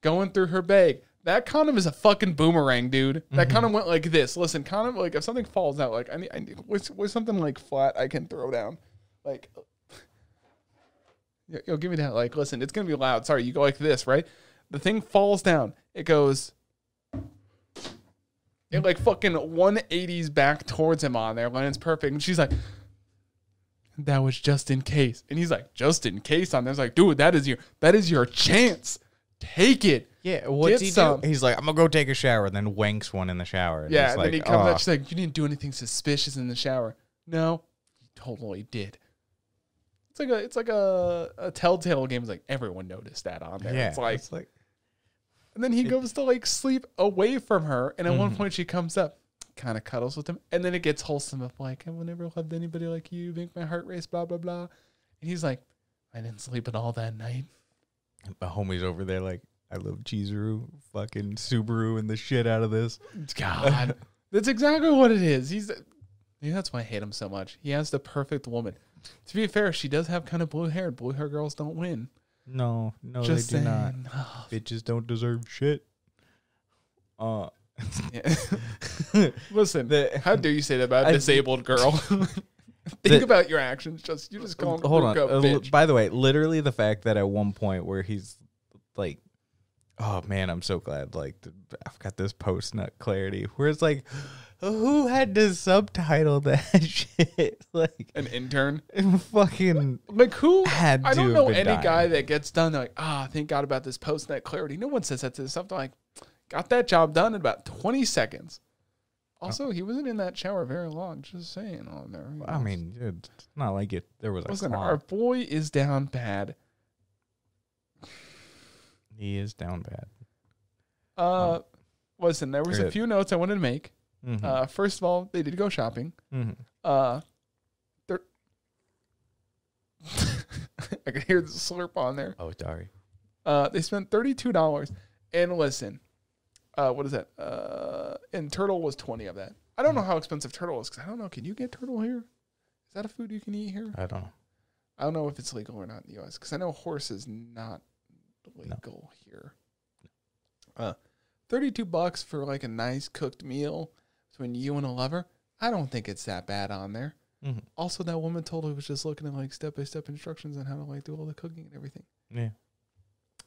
going through her bag. That condom is a fucking boomerang, dude. That mm-hmm. condom went like this. Listen, condom like if something falls out, like I need, I need with something like flat, I can throw down, like. Yo, give me that. Like, listen, it's gonna be loud. Sorry, you go like this, right? The thing falls down. It goes. It like fucking 180s back towards him on there, it's perfect. And she's like, "That was just in case." And he's like, "Just in case." On there, it's like, dude, that is your that is your chance. Take it. Yeah, what's Get he some. do? He's like, I'm gonna go take a shower, and then wanks one in the shower. And Yeah, and like, then he comes "Oh." up. She's like, "You didn't do anything suspicious in the shower." No, you totally did. It's like a it's like a, a telltale game. It's like everyone noticed that on there. yeah, it's like it's like And then he goes to like sleep away from her, and at one Mm-hmm. point she comes up, kind of cuddles with him, and then it gets wholesome of like, I will never loved anybody like you, make my heart race, blah blah blah. And he's like, I didn't sleep at all that night. the homies over there. Like, I love Chizuru, fucking Subaru, and the shit out of this. God, that's exactly what it is. He's, maybe that's why I hate him so much. He has the perfect woman. To be fair, she does have kind of blue hair. Blue hair girls don't win. No, no, Just they do not. saying. Bitches don't deserve shit. Uh. Listen, The- how dare you say that about a I- disabled girl? Think The- about your actions. Just you just call hold on. Uh, by the way, literally the fact that at one point where he's like, "Oh man, I'm so glad." Like, I've got this post nut clarity where it's like, who had to subtitle that shit? Like, An intern. fucking Like who? had to I don't know any dying. guy that gets done like, ah, thank God about this post net clarity. No one says that to. They're like, got that job done in about 20 seconds. Also, he wasn't in that shower very long. Just saying on there. you I mean, it's not like it. There was a listen, our boy is down bad. He is down bad. Uh, listen, there was a few notes I wanted to make. Mhm. Uh, first of all, they did go shopping. Mhm. Uh, they're. I could hear the slurp on there. Oh, sorry. Uh, they spent thirty-two dollars. And listen, uh, what is that? Uh, and turtle was twenty of that. I don't know how expensive turtle is because I don't know. Can you get turtle here? Is that a food you can eat here? I don't know. I don't know if it's legal or not in the U.S. because I know horse is not legal here. Uh, thirty-two bucks for like a nice cooked meal between you and a lover. I don't think it's that bad on there. Mhm. Also, that woman totally was just looking at like step-by-step instructions on how to like do all the cooking and everything. Yeah.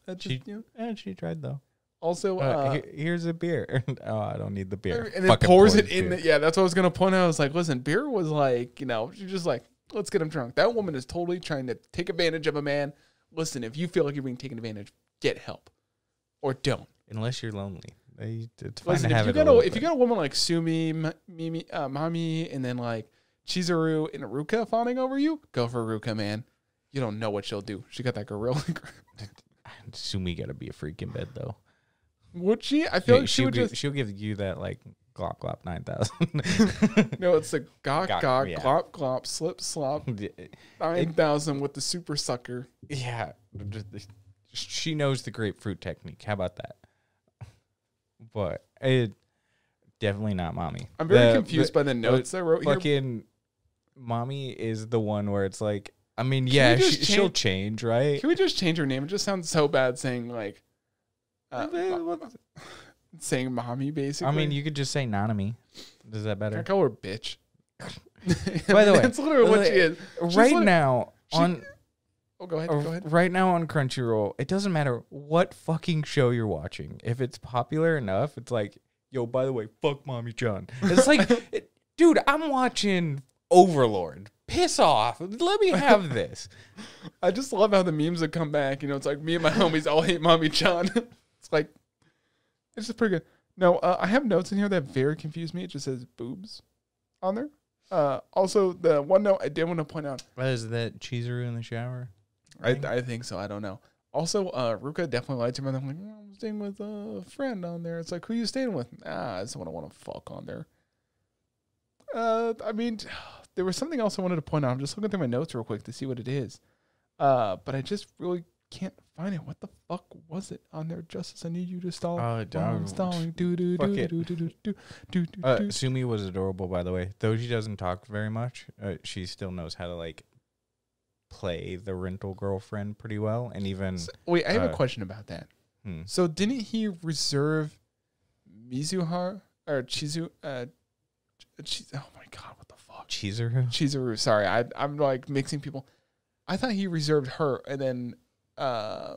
That She- just, you know. And she tried though. Also, Uh, uh, he- here's a beer. oh, I don't need the beer. and it Fucking pours it in. The, yeah, that's what I was gonna point out. I was like, listen, beer was like, you know, she's just like, let's get him drunk. That woman is totally trying to take advantage of a man. Listen, if you feel like you're being taken advantage, get help, or don't. Unless you're lonely. Fine Listen, to if you got a a if you got a woman like Sumi, Mimi, uh, Mami, and then like Chizuru and Ruka fawning over you, go for Ruka, man. You don't know what she'll do. She got that gorilla. Sumi got to be a freak in bed though. Would she? I feel She, like she would give, just. she'll give you that like glop glop nine thousand. No, it's the gawk Gawk, gawk yeah. glop glop slip slop nine thousand with the super sucker. yeah, she knows the grapefruit technique. How about that? But it definitely not mommy. I'm very The- confused the- by the notes I wrote here. Fucking mommy is the one where it's like, I mean, yeah, she, change- change, right? Can we just change her name? It just sounds so bad saying like uh, saying mommy basically. I mean, you could just say Nanami. Is that Can I better? call her bitch. By the way, that's literally what she is. She's right lit- now she- on Oh, go ahead. uh, Go ahead. right now on Crunchyroll, it doesn't matter what fucking show you're watching. If it's popular enough, it's like, yo, by the way, fuck Mommy John. It's like, it, dude, I'm watching Overlord. Piss off. Let me have this. I just love how the memes have come back. You know, it's like me and my homies all hate mommy John. It's like it's just pretty good. No, uh, I have notes in here that very confuse me. It just says boobs on there. Uh, also, the one note I did want to point out. What is that Chizuru in the shower? I, I think so. I don't know. Also, uh, Ruka definitely lied to me. I'm like, "Oh, I'm staying with a friend on there. It's like, who you staying with? Ah, I just want to want to fuck on there. Uh, I mean, there was something else I wanted to point out. I'm just looking through my notes real quick to see what it is. Uh, but I just really can't find it. What the fuck was it on there? Justice, I need you to stall. Oh, I'm don't. stalling. Do do do do do do do do do. Uh. Sumi was adorable, by the way. Though she doesn't talk very much, uh, she still knows how to like play the rental girlfriend pretty well, and even Wait, I have a uh, question about that. hmm, So didn't he reserve Mizuhara or Chizu? Uh, Ch- oh my god, what the fuck? Chizuru. Chizuru. Sorry, I I'm like mixing people. I thought he reserved her, and then uh,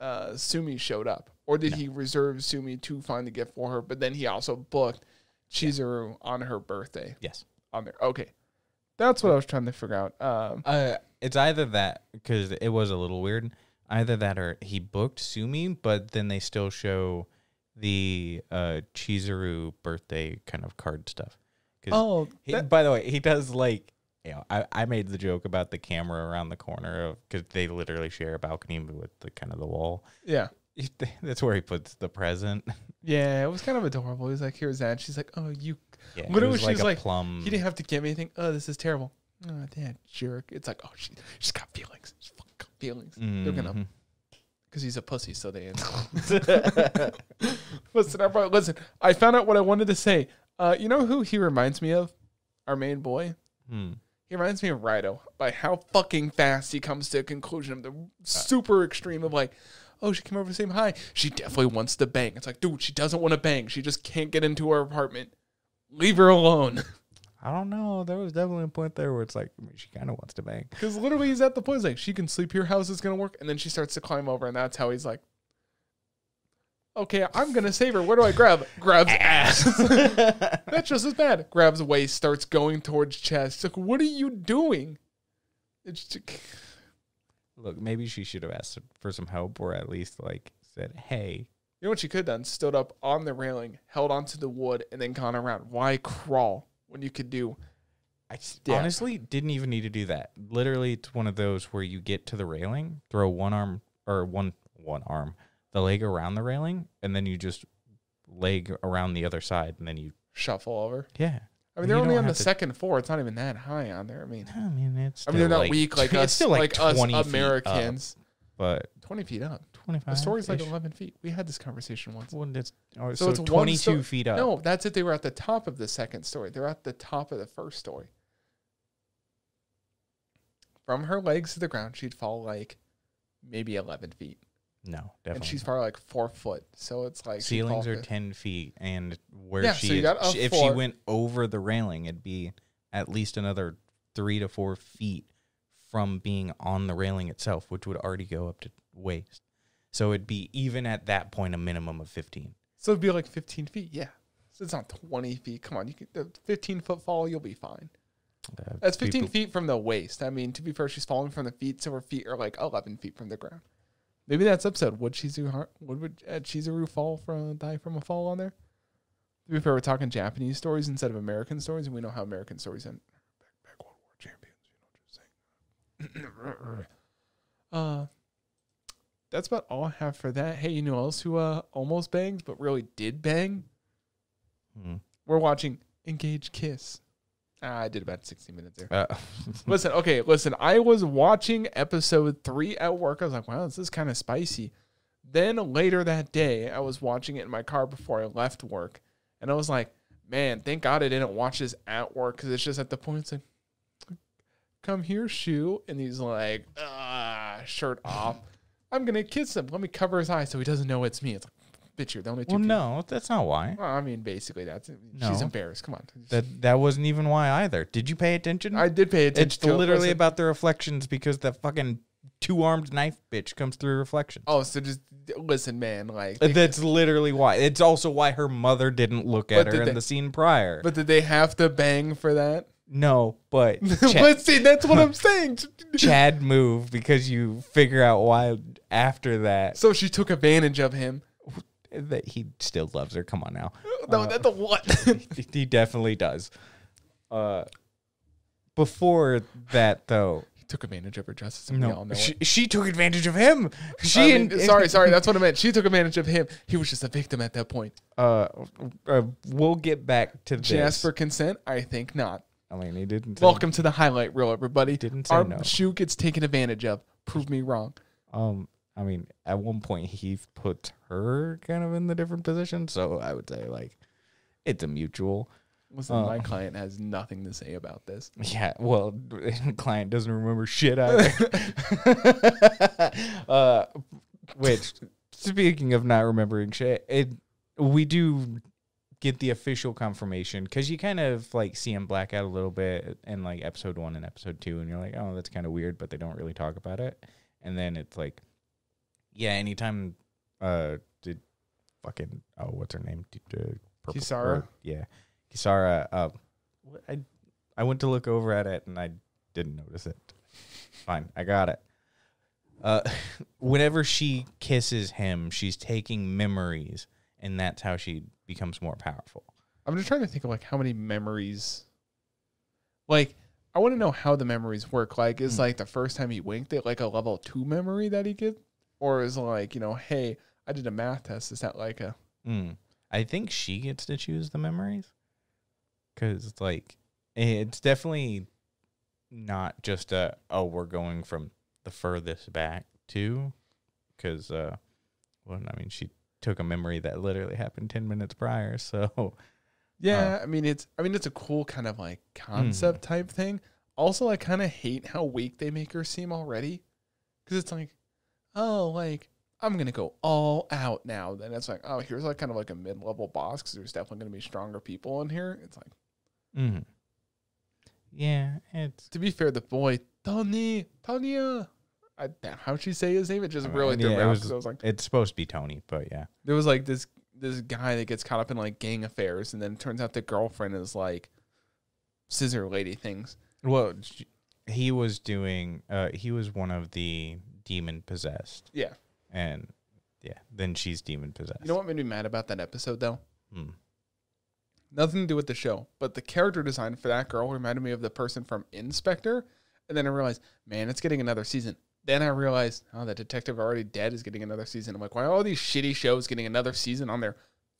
uh, Sumi showed up, or did No. he reserve Sumi to find the gift for her? But then he also booked Chizuru on her birthday Yes. on there. Okay, that's what I was trying to figure out. Um, Uh, it's either that because it was a little weird. Either that or he booked Sumi, but then they still show the uh Chizuru birthday kind of card stuff. oh, he, that- by the way, he does like you know, I, I made the joke about the camera around the corner of because they literally share a balcony with the kind of the wall. yeah. That's where he puts the present. Yeah, it was kind of adorable. He's like, "Here's that." She's like, "Oh, you Yeah, it Literally, was she's like, plum. He didn't have to get me anything. Oh, this is terrible. Oh, that jerk. It's like, oh, she, she's got feelings. She's fucking got feelings. They're gonna, because he's a pussy, so they. listen, everybody, listen. I found out what I wanted to say. Uh, you know who he reminds me of? Our main boy. Hmm. He reminds me of Rido by how fucking fast he comes to a conclusion of the super extreme of like, oh, she came over to say hi. She definitely wants to bang. It's like, dude, she doesn't want to bang. She just can't get into her apartment. Leave her alone. I don't know. There was definitely a point there where it's like I mean, she kind of wants to bang. Because literally, he's at the point, he's like, she can sleep here, house is going to work. And then she starts to climb over, and that's how he's like, okay, I'm to save her. Where do I grab? Grabs ass. that's just as bad. Grabs waist, starts going towards chest. It's like, what are you doing? It's just, Look, maybe she should have asked for some help, or at least like said, "Hey, you know what she could have done? Stood up on the railing, held onto the wood, and then gone around. Why crawl when you could do? I s- Yeah. honestly didn't even need to do that. Literally, it's one of those where you get to the railing, throw one arm or one one arm, the leg around the railing, and then you just leg around the other side, and then you Shuffle over. yeah. I mean, they're only on the to- second floor. It's not even that high on there. I mean, I mean, it's. I mean, they're not weak like us, still like, us 20 feet up, Americans. but Twenty feet up. twenty The story's like eleven feet. We had this conversation once. Well, it's, oh, So so, it's twenty two feet up. No, that's it. They were at the top of the second story. They're at the top of the first story. From her legs to the ground, she'd fall like maybe eleven feet, no, definitely. and she's probably like four foot. So it's like ceilings are fif- 10 feet and where Yeah, she so you is got a she- if she went over the railing it'd be at least another three to four feet from being on the railing itself which would already go up to waist so it'd be even at that point a minimum of 15 So it'd be like 15 feet. Yeah. So it's not 20 feet. Come on. You can, the 15 foot fall, you'll be fine. Uh, That's 15 people- feet from the waist. I mean, to be fair, she's falling from the feet, so her feet are like 11 feet from the ground. Maybe that's episode. Would Chizuru, Har- would, would uh, Chizuru fall from, die from a fall on there? To be fair, we're talking Japanese stories instead of American stories, and we know how American stories end. Back, back World War champions, you know, just saying. uh, that's about all I have for that. Hey, you know else who uh, almost banged, but really did bang? Hmm. We're watching Engage Kiss. I did about 60 minutes there. Uh, listen, okay, listen. I was watching episode three at work. I was like, wow, this is kind of spicy. Then later that day, I was watching it in my car before I left work. And I was like, man, thank God I didn't watch this at work because it's just at the point it's like, come here, Shu. And he's like, ah, shirt off. I'm going to kiss him. Let me cover his eyes so he doesn't know it's me. It's like, bitch, you're the only two well people. no that's not why Well, I mean, basically, that's She's embarrassed. Come on. that that wasn't even why either did you pay attention I did pay attention it's to it. literally Listen- about the reflections because the fucking two-armed knife bitch comes through reflections Oh, so just listen, man. Like, That's literally why. It's also why her mother didn't look at her did in they- the scene prior. but did they have to bang for that? no, but Chad, but see, that's what I'm saying. Chad moved because you figure out why after that So she took advantage of him. That he still loves her. Come on now, No, Uh, that's a what? he definitely does. Uh, before that though, he took advantage of her justice, and we all no, know she, she took advantage of him. She I mean, and- sorry, sorry, that's what I meant. She took advantage of him. He was just a victim at that point. Uh, uh, we'll get back to She asked this. for consent. I think not. I mean, he didn't. Welcome to the highlight reel, everybody. Didn't say Our no. Shu gets taken advantage of. Prove me wrong. Um, I mean, at one point he put her kind of in the different position, so I would say like it's a mutual. Listen, Uh. my client has nothing to say about this. Yeah, well, client doesn't remember shit either. uh, which, speaking of not remembering shit, it we do get the official confirmation because you kind of like see him black out a little bit in like episode one and episode two, and you're like, oh, that's kind of weird, but they don't really talk about it. And then it's like, yeah, anytime, uh, did fucking oh, what's her name? D- purple- Kisara? or- yeah, Kisara. Uh, what- I I went to look over at it and I didn't notice it. Fine, I got it. Uh, whenever she kisses him, she's taking memories, and that's how she becomes more powerful. I'm just trying to think of like how many memories. Like, I want to know how the memories work. Like, is Hmm. like the first time he winked it like a level two memory that he get, or is like you know, hey, I did a math test. Is that like a Mm. I think she gets to choose the memories, because it's like it's definitely not just a oh we're going from the furthest back to, because uh, well I mean she took a memory that literally happened ten minutes prior, so yeah? I mean, it's I mean it's a cool kind of like concept Hmm. type thing. Also, I kind of hate how weak they make her seem already. Because it's like, oh, like, I'm going to go all out now. Then it's like, oh, here's like kind of like a mid level boss because there's definitely going to be stronger people in here. It's like, Mm. Yeah, it's to be fair, the boy, Tony, Tonya, I, how'd she say his name? It just I mean, really threw yeah, me it off was- I was like, it's supposed to be Tony, but yeah. there was like this this guy that gets caught up in like gang affairs, and then it turns out the girlfriend is like scissor lady things. Well, he was doing. Uh, he was one of the demon possessed, Yeah. and yeah, then she's demon possessed. You know what made me mad about that episode though? Hmm. Nothing to do with the show, but the character design for that girl reminded me of the person from Inspector. And then I realized, man, it's getting another season. Then I realized, oh, that detective already dead is getting another season. I'm like, why are all these shitty shows getting another season on there?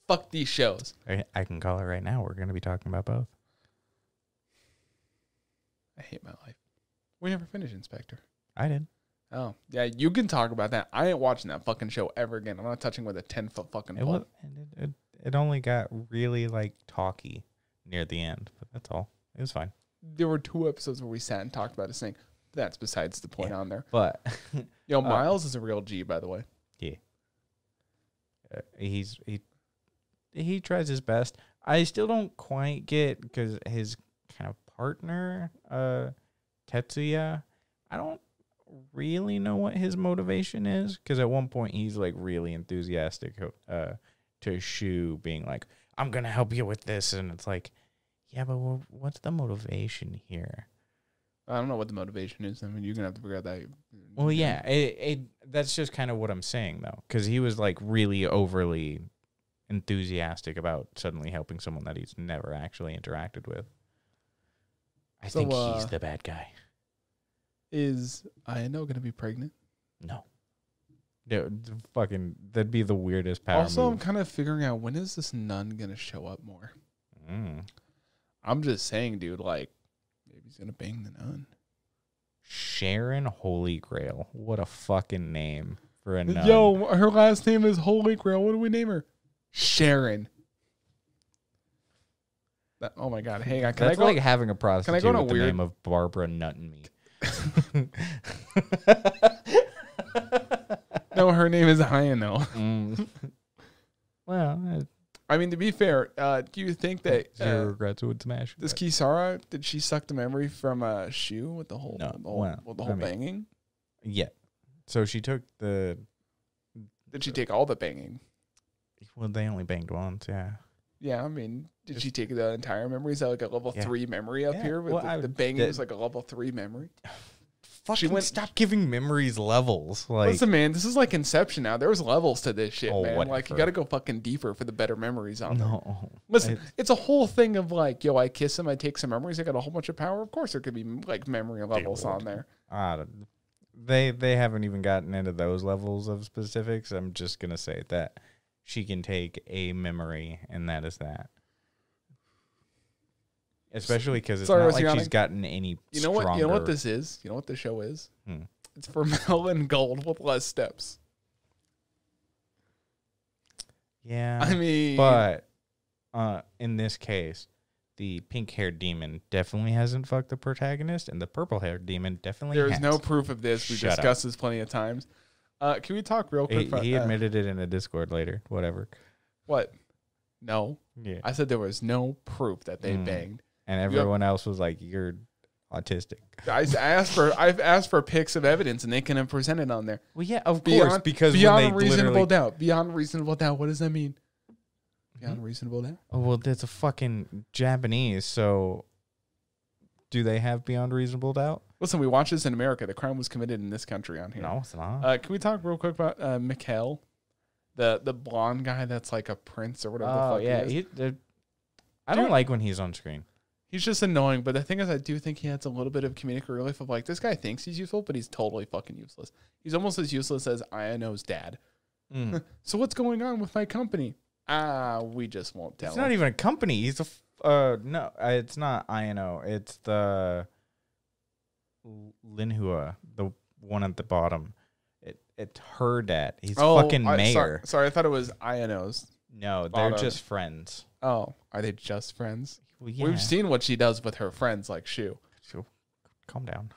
Fuck these shows. I, I can call it right now. We're going to be talking about both. I hate my life. We never finished Inspector. I did. Oh, yeah, you can talk about that. I ain't watching that fucking show ever again. I'm not touching with a 10 foot fucking It pole. was. It, it, it only got really like talky near the end, but that's all. It was fine. There were two episodes where we sat and talked about this thing. That's besides the point Yeah. on there. But Yo, Uh, Miles is a real G, by the way. uh, he's he he tries his best. I still don't quite get because his kind of partner, uh, Tetsuya. I don't really know what his motivation is because at one point he's like really enthusiastic uh, to Shu being like, "I'm gonna help you with this," and it's like, yeah, but wha- what's the motivation here? I don't know what the motivation is. I mean, you're gonna have to figure out that. Well, yeah, it, it that's just kind of what I'm saying though, because he was like really overly enthusiastic about suddenly helping someone that he's never actually interacted with. I So, think uh, he's the bad guy. Is Ayano gonna be pregnant? No, Dude, fucking that'd be the weirdest power also, I'm kind of figuring out when is this nun gonna show up more. Mm. I'm just saying, dude. Like, maybe he's gonna bang the nun. Sharon Holy Grail. What a fucking name for a nun. Yo, her last name is Holy Grail. What do we name her? Sharon. That, oh my god! Hey, can I that's go? like having a prostitute go on a with the weird- name of Barbara Nuttenmeat. no, her name is Ayano. Mm. well, I mean, to be fair, uh, do you think that zero uh, regrets would smash. this but- Kisara did she suck the memory from uh, Shu with the whole, No, the whole, well, with the I whole mean- banging? Yeah. So she took the. Did she take all the banging? Well, they only banged once. Yeah. Yeah, I mean, did Just- she take the entire memory? Is that like a level Yeah. three memory up Yeah, here? With well, the, I- the banging is like a level three memory. Fucking went- stop giving memories levels. Like Listen, man, this is like Inception now. There's levels to this shit, Oh, man. Like you got to go fucking deeper for the better memories on there. no. Listen, It- it's a whole thing of like, yo, I kiss him, I take some memories, I got a whole bunch of power. Of course, there could be like memory levels on there. I don't- they they haven't even gotten into those levels of specifics. I'm just gonna say that she can take a memory, and that is that. Especially because it's Sorry, not like yawning. she's gotten any. You know what? You know what this is? You know what this show is? Hmm. It's for Melon Gold with less steps. Yeah, I mean, but uh, in this case, the pink-haired demon definitely hasn't fucked the protagonist, and the purple-haired demon definitely there's has. no proof of this. We've Shut up. discussed this plenty of times. Uh, can we talk real quick? He, about, he uh, admitted it in a Discord later. Whatever. what? No, Yeah, I said there was no proof that they Mm. banged. and everyone else was like, "You're autistic." I asked for I've asked for pics of evidence and they can have presented on there. Well, yeah, of Beyond, course, because beyond reasonable doubt. Beyond reasonable doubt. What does that mean? Beyond Mhm. reasonable doubt. oh well, that's a fucking Japanese. So, do they have beyond reasonable doubt? Listen, we watch this in America. The crime was committed in this country on here. No, it's not. Uh, can we talk real quick about uh, Mikhail, the the blonde guy that's like a prince or whatever oh the fuck yeah, he is? he, I don't Dude. like when he's on screen. He's just annoying. But the thing is, I do think he has a little bit of comedic relief of like this guy thinks he's useful, but he's totally fucking useless. He's almost as useless as Ayano's dad. Mm. So what's going on with my company? Ah, we just won't tell. It's him. not even a company. He's a f- uh no, uh, it's not INO. It's the Linhua, the one at the bottom. It it's her dad. He's fucking Oh, I- mayor. sorry, sorry, I thought it was Ayano's. No, they're just friends. Oh, are they just friends? Well, yeah. We've seen what she does with her friends, like Shu. So, calm down.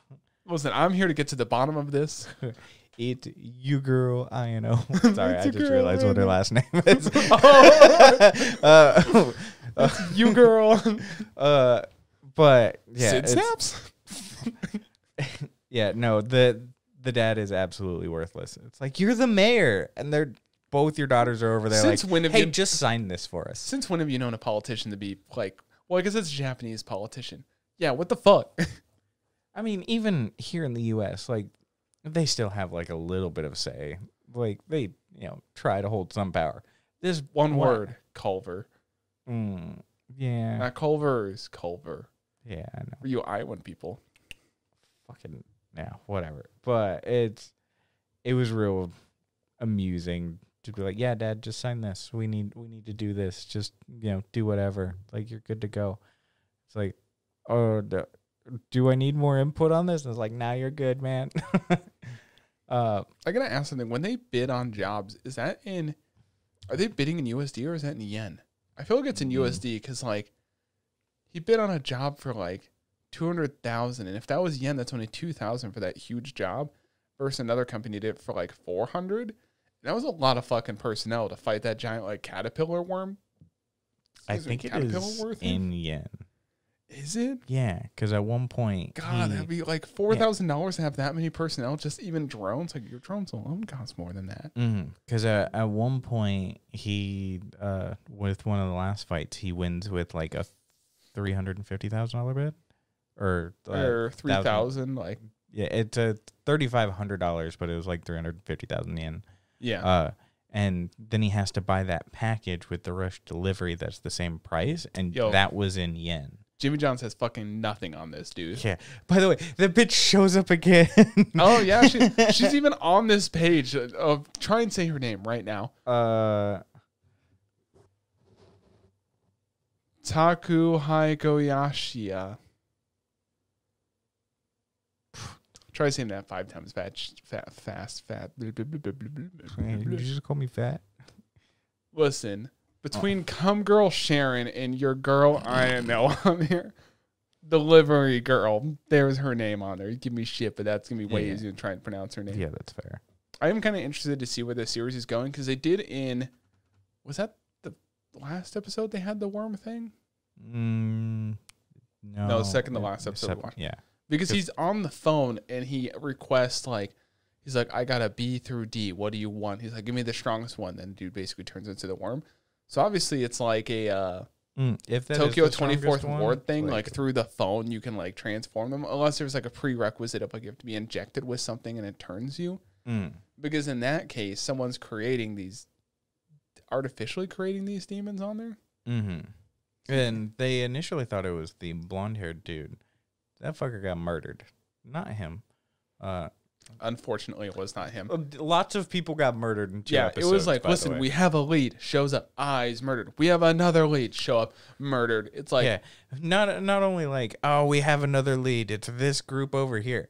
Listen, I'm here to get to the bottom of this. It you girl I know. Sorry, I just realized what her last name is. oh, uh, you girl. uh, but yeah, Sid snaps. Yeah, no, the the dad is absolutely worthless. It's like you're the mayor, and they're both your daughters are over there. Since like, when have hey, you- just sign this for us. Since when have you known a politician to be like? Well, I guess it's a Japanese politician. Yeah, what the fuck? I mean, even here in the U.S., like they still have like a little bit of say. Like they, you know, try to hold some power. This One what- word, Culver. Mm, yeah, Not Culver's Culver. yeah, I know. For you Iowan people. Fucking yeah, whatever. But it's it was real amusing to be like, yeah, Dad, just sign this. We need we need to do this. Just you know, do whatever. Like you're good to go. It's like, oh, do, do I need more input on this? And it's like, now you're good, man. uh, I gotta ask something. When they bid on jobs, is that in? Are they bidding in USD or is that in yen? I feel like it's in Mm. USD because like he bid on a job for like two hundred thousand, and if that was yen, that's only two thousand for that huge job. Versus another company did it for like four hundred. That was a lot of fucking personnel to fight that giant like caterpillar worm. I Is think it is worth in yen. Is it? Yeah, because at one point, God, he- that'd be like four thousand dollars to have that many personnel. Just even drones, like your drones alone cost more than that. Because uh, at one point he, uh, with one of the last fights, he wins with like a three hundred and fifty thousand dollar bid, or uh, or three thousand, like yeah, it's a thirty five hundred dollars, but it was like three hundred fifty thousand yen. yeah. Uh, and then he has to buy that package with the rush delivery that's the same price, and Yo. that was in yen. Jimmy Johns has fucking nothing on this, dude. Yeah. By the way, the bitch shows up again. Oh yeah, she, she's even on this page. Of, try and say her name right now. uh, Taku Haigoyashia. Try saying that five times fast, fat, fast, fat. did you just call me fat? Listen, between cum girl Sharon and your girl I know on here, delivery girl. There's her name on there. You give me shit, but that's gonna be way Yeah. easier than trying to pronounce her name. Yeah, that's fair. I am kind of interested to see where this series is going because they did in was that the last episode they had the worm thing Mm, no, No, second to last episode sep- Yeah, because he's on the phone and he requests like he's like I got a B through D. What do you want? He's like give me the strongest one. Then dude basically turns into the worm. So obviously it's like a uh, Mm, if that is Tokyo Twenty one, Ward thing. Like, through the phone, you can like transform them unless there's like a prerequisite of like you have to be injected with something and it turns you. mm, Because in that case, someone's creating these artificially creating these demons on there. hmm and they initially thought it was the blonde haired dude. That fucker got murdered, not him. Uh, Unfortunately, it was not him. lots of people got murdered in two yeah, it was like, by the listen, way. we have a lead, shows up, ah, he's murdered. We have another lead, show up, murdered. It's like, yeah, not not only like oh we have another lead. It's this group over here.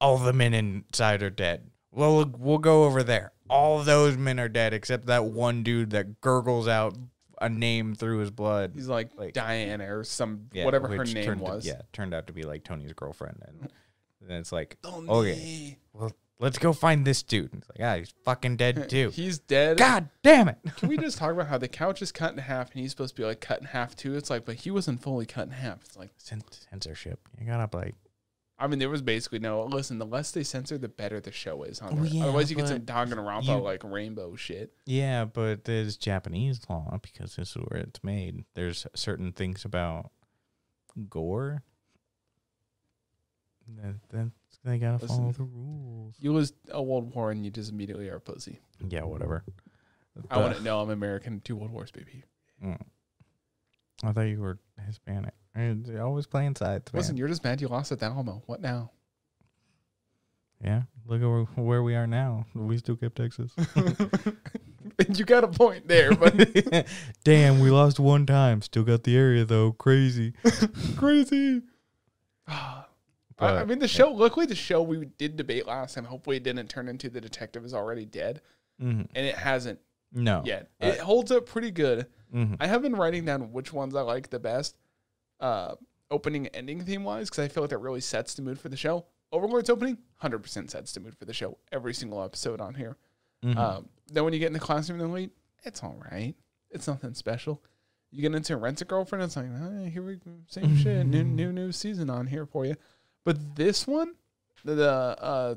All the men inside are dead. Well, we'll go over there. All those men are dead except that one dude that gurgles out a name through his blood. he's like, Like- Diana or some Yeah, whatever her name turned was. yeah, turned out to be like Tony's girlfriend, and then it's like, Don't okay, well, let's go find this dude. And it's like, ah, he's fucking dead too. He's dead. God damn it! Can we just talk about how the couch is cut in half and he's supposed to be like cut in half too? It's like, but he wasn't fully cut in half. It's like, Cen- Censorship. You gotta like, I mean, there was basically no. Listen, the less they censor, the better the show is. On Well, yeah, Otherwise, you get some Danganronpa you- like rainbow shit. yeah, but there's Japanese law because this is where it's made. There's certain things about gore that, that they gotta follow the rules. You lose a world war and you just immediately are a pussy. Yeah, whatever. I want to know I'm American. Two world wars, baby. Mm. I thought you were Hispanic. And You're always playing sides, man. Listen, you're just mad you lost at the Alamo. What now? Yeah, look at where, we are now. We still kept Texas. you got a point there, but Damn, we lost one time. Still got the area though. Crazy. crazy. I, I mean, the show. Luckily, the show we did debate last time. Hopefully, it didn't turn into the detective is already dead, mhm. and it hasn't No. yet. Uh, It holds up pretty good. mhm. I have been writing down which ones I like the best. Uh, opening and ending theme wise because I feel like that really sets the mood for the show. Overlord's opening, hundred percent sets the mood for the show. Every single episode on here. Mhm. Um, then when you get in the classroom the Elite, it's all right. It's nothing special. You get into Rent a Girlfriend, it's like, ah, here we go, same shit, new new new season on here for you. But this one, the, the uh,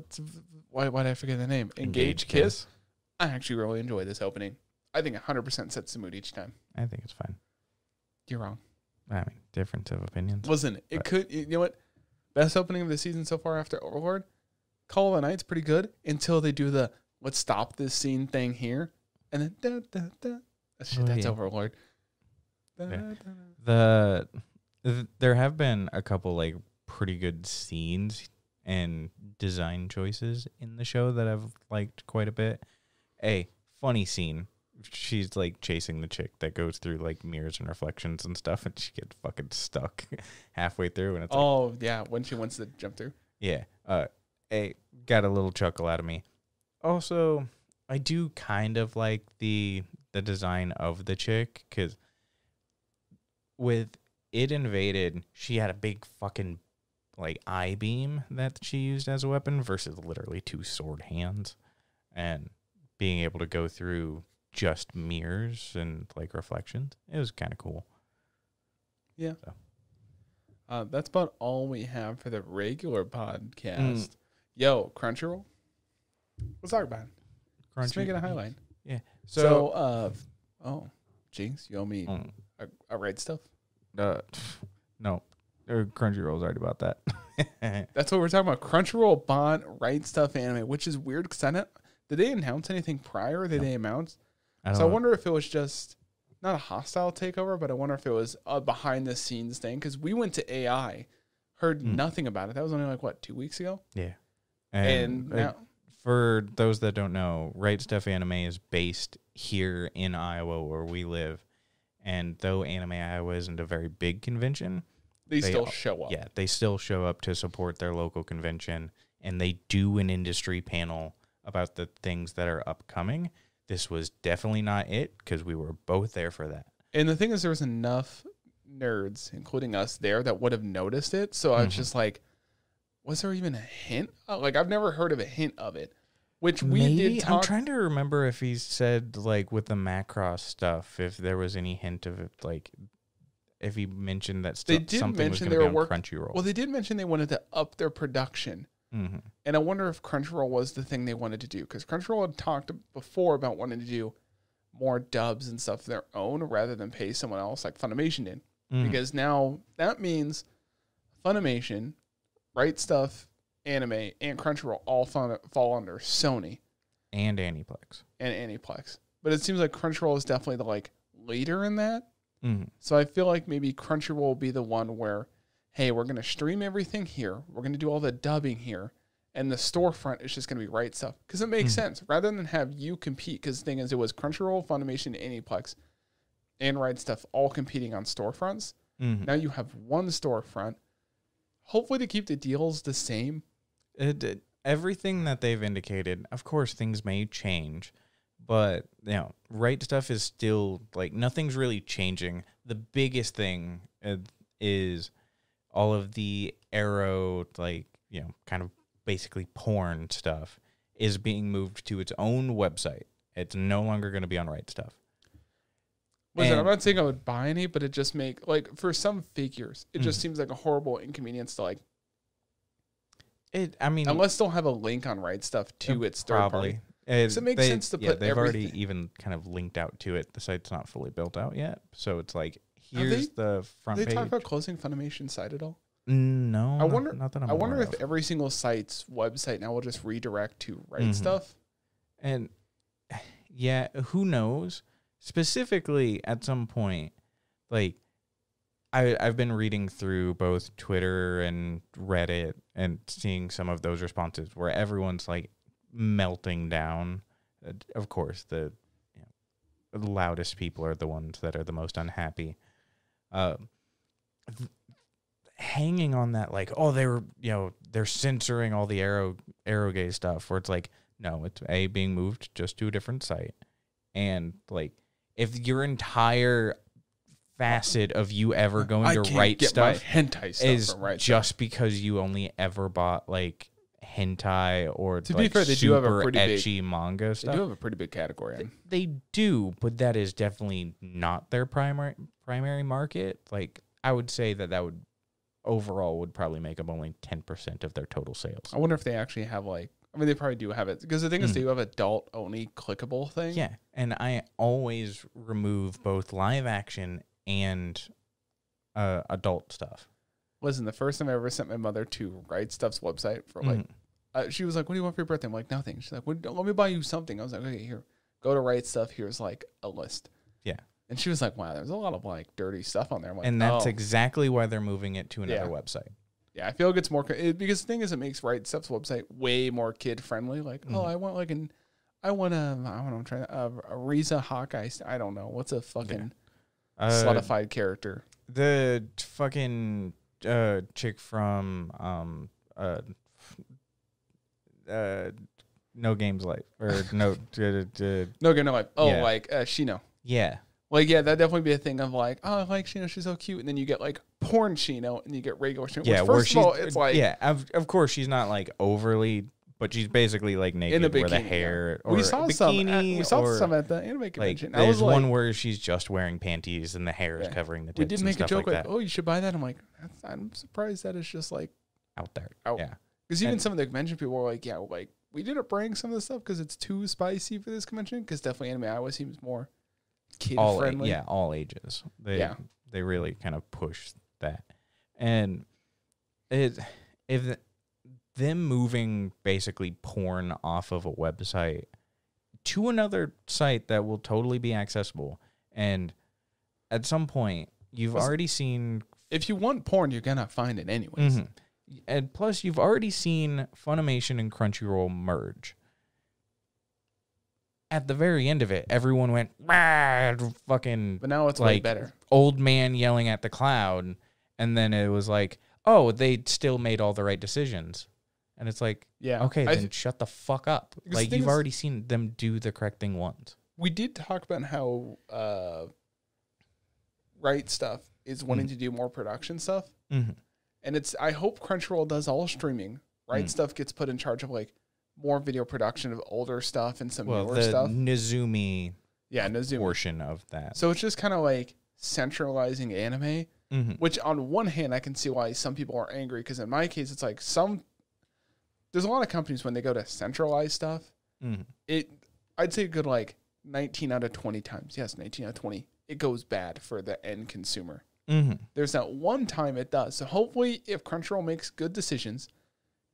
why why did I forget the name? Engage, Kiss. I actually really enjoy this opening. I think 100% sets the mood each time. I think it's fine. You're wrong. I mean, difference of opinions. Listen, it But- could. You know what? Best opening of the season so far after Overlord. Call of the Night's pretty good until they do the let's stop this scene thing here, and then da, da, da. That's, shit, Oh, that's yeah. Overlord. Da, Yeah. da, da. the th- there have been a couple like pretty good scenes and design choices in the show that I've liked quite a bit. A funny scene. She's like chasing the chick that goes through like mirrors and reflections and stuff, and she gets fucking stuck halfway through, and it's like, Oh yeah, when she wants to jump through. yeah. Uh, a got a little chuckle out of me. Also, I do kind of like the the design of the chick because with it invaded, she had a big fucking like eye beam that she used as a weapon versus literally two sword hands, and being able to go through just mirrors and like reflections. It was kind of cool. Yeah. Uh, that's about all we have for the regular podcast. Mm. Yo, Crunchyroll. Let's talk about it. Let's make it a highlight. Yeah. So, So, uh, oh, Jinx, you owe me mm, a, a Right Stuf. uh, no, or Crunchyroll's already about that. That's what we're talking about. Crunchyroll bought Right Stuf anime, which is weird because I don't. Did they announce anything prior? Did No. they announce? I So I wonder if it was just not a hostile takeover, but I wonder if it was a behind the scenes thing because we went to AI, heard Hmm. nothing about it. That was only like what two weeks ago, Yeah. and, And, uh, now for those that don't know, Right Stuf Anime is based here in Iowa where we live. And though Anime Iowa isn't a very big convention, they, they still show up. yeah, they still show up to support their local convention and they do an industry panel about the things that are upcoming. This was definitely not it because we were both there for that. And the thing is, there was enough nerds, including us, there that would have noticed it. So I was Mhm. just like, was there even a hint? Uh, Like I've never heard of a hint of it, which we Maybe did I'm trying to remember if he said like with the Macross stuff, if there was any hint of it, like if he mentioned that They did something was mention going they to be on work- Crunchyroll. well, they did mention they wanted to up their production. Hmm And I wonder if Crunchyroll was the thing they wanted to do because Crunchyroll had talked before about wanting to do more dubs and stuff of their own rather than pay someone else like Funimation did. Mm. Because now that means Funimation, Right Stuf, Anime, and Crunchyroll all fall, fall under Sony and Aniplex. and Aniplex. But it seems like Crunchyroll is definitely the like leader in that. hmm So I feel like maybe Crunchyroll will be the one where, hey, we're gonna stream everything here. We're gonna do all the dubbing here, and the storefront is just gonna be Right Stuf because it makes Mhm. sense rather than have you compete. Because the thing is, it was Crunchyroll, Funimation, Aniplex, and Right Stuf all competing on storefronts. hmm Now you have one storefront. Hopefully to keep the deals the same. It, it- everything that they've indicated, of course, things may change, but you know, Right Stuf is still like nothing's really changing. The biggest thing uh, is all of the ero, like you know, kind of basically porn stuff, is being moved to its own website. It's no longer going to be on Right Stuf. Listen, I'm not saying I would buy any, but it just make like for some figures, it just Mhm. seems like a horrible inconvenience to like It, I mean, unless they'll have a link on Right Stuf to its third probably. party. It, Does it make they- sense to yeah, put they've already even kind of linked out to it. The site's not fully built out yet, so it's like here's they- the front they page. talk about closing Funimation site at all? No, I not- wonder- Not, that I'm I wonder if of. every single site's website now will just redirect to right Mhm. stuff. and yeah, who knows? Specifically, at some point, like I I've been reading through both Twitter and Reddit and seeing some of those responses where everyone's like melting down. Uh, Of course, the, you know, the loudest people are the ones that are the most unhappy. Um, th- hanging on that, like, oh, they were, you know, they're censoring all the arrow arrow gay stuff. Where it's like, no, it's a being moved just to a different site, and like, if your entire facet of you ever going I to write get stuff my hentai stuff is right just because you only ever bought like hentai or To be like, fair, they do have a pretty big- ecchi manga They stuff. do have a pretty big category. In. They do, but that is definitely not their primary primary market. Like I would say that that would overall would probably make up only ten percent of their total sales. I wonder if they actually have like. I mean, they probably do have it because the thing is, Mm. they do have adult only clickable thing. Yeah, and I always remove both live action and uh, adult stuff. Listen, the first time I ever sent my mother to Right Stuf's website for like, Mhm. Uh, she was like, "What do you want for your birthday?" I'm like, "Nothing." She's like, "What- "Let me buy you something." I was like, "Okay, here, go to Right Stuf. Here's like a list." Yeah. And she was like, "Wow, there's a lot of like dirty stuff on there." Like, and that's oh. exactly why they're moving it to another Yeah. website. Yeah, I feel like it's more it, because the thing is, it makes Right Stuf's website way more kid friendly. Like, oh, Mhm. I want like an, I want a, I don't know, I'm trying to, uh, a Riza Hawkeye. I don't know what's a fucking Uh, slutified character. the fucking uh, chick from um uh, uh no games life or no d- d- No, no, like oh, Yeah. like uh, Shino. yeah Like, yeah, that'd definitely be a thing of like, oh, I like Shino, she's so cute, and then you get like porn Shino, and you get regular Shino. yeah which, where first she's of all, it's like, yeah of, of course she's not like overly but she's basically like naked in a where bikini. the yeah. hair or we a saw some. At, bikini we saw or, some at the anime like convention. I there's was like, one where she's just wearing panties and the hair is Yeah. covering the tits we did and make a stuff joke like like, that oh, you should buy that. I'm like, that's, I'm surprised that it's just like out there out. yeah Because even And- some of the convention people were like, yeah, like we didn't bring some of the stuff because it's too spicy for this convention. Because definitely anime Iowa seems more kid all a- friendly. yeah all ages they Yeah. they really kind of push that and it if th- them moving basically porn off of a website to another site that will totally be accessible and at some point you've already seen If you want porn, you're gonna find it anyways. Mhm. And plus you've already seen funimation and crunchyroll merge at the very end of it everyone went "Rah," fucking But now it's way Like, better. old man yelling at the cloud and then it was like oh they still made all the right decisions and it's like Yeah. okay I then th- shut the fuck up like you've is- already seen them do the correct thing once we did talk about how uh, right stuf is wanting to do more production stuff, mm-hmm. And it's. I hope Crunchyroll does all streaming. Right Mm. stuff gets put in charge of like more video production of older stuff and some well newer the stuff. nizumi Yeah, Nozomi. portion of that So it's just kind of like centralizing anime, mm-hmm. which on one hand I can see why some people are angry because in my case it's like some there's a lot of companies when they go to centralize stuff, Mm-hmm. it I'd say a good like 19 out of 20 times. Yes, 19 out of 20. It goes bad for the end consumer. Mm-hmm. There's that one time it does. So hopefully if Crunchyroll makes good decisions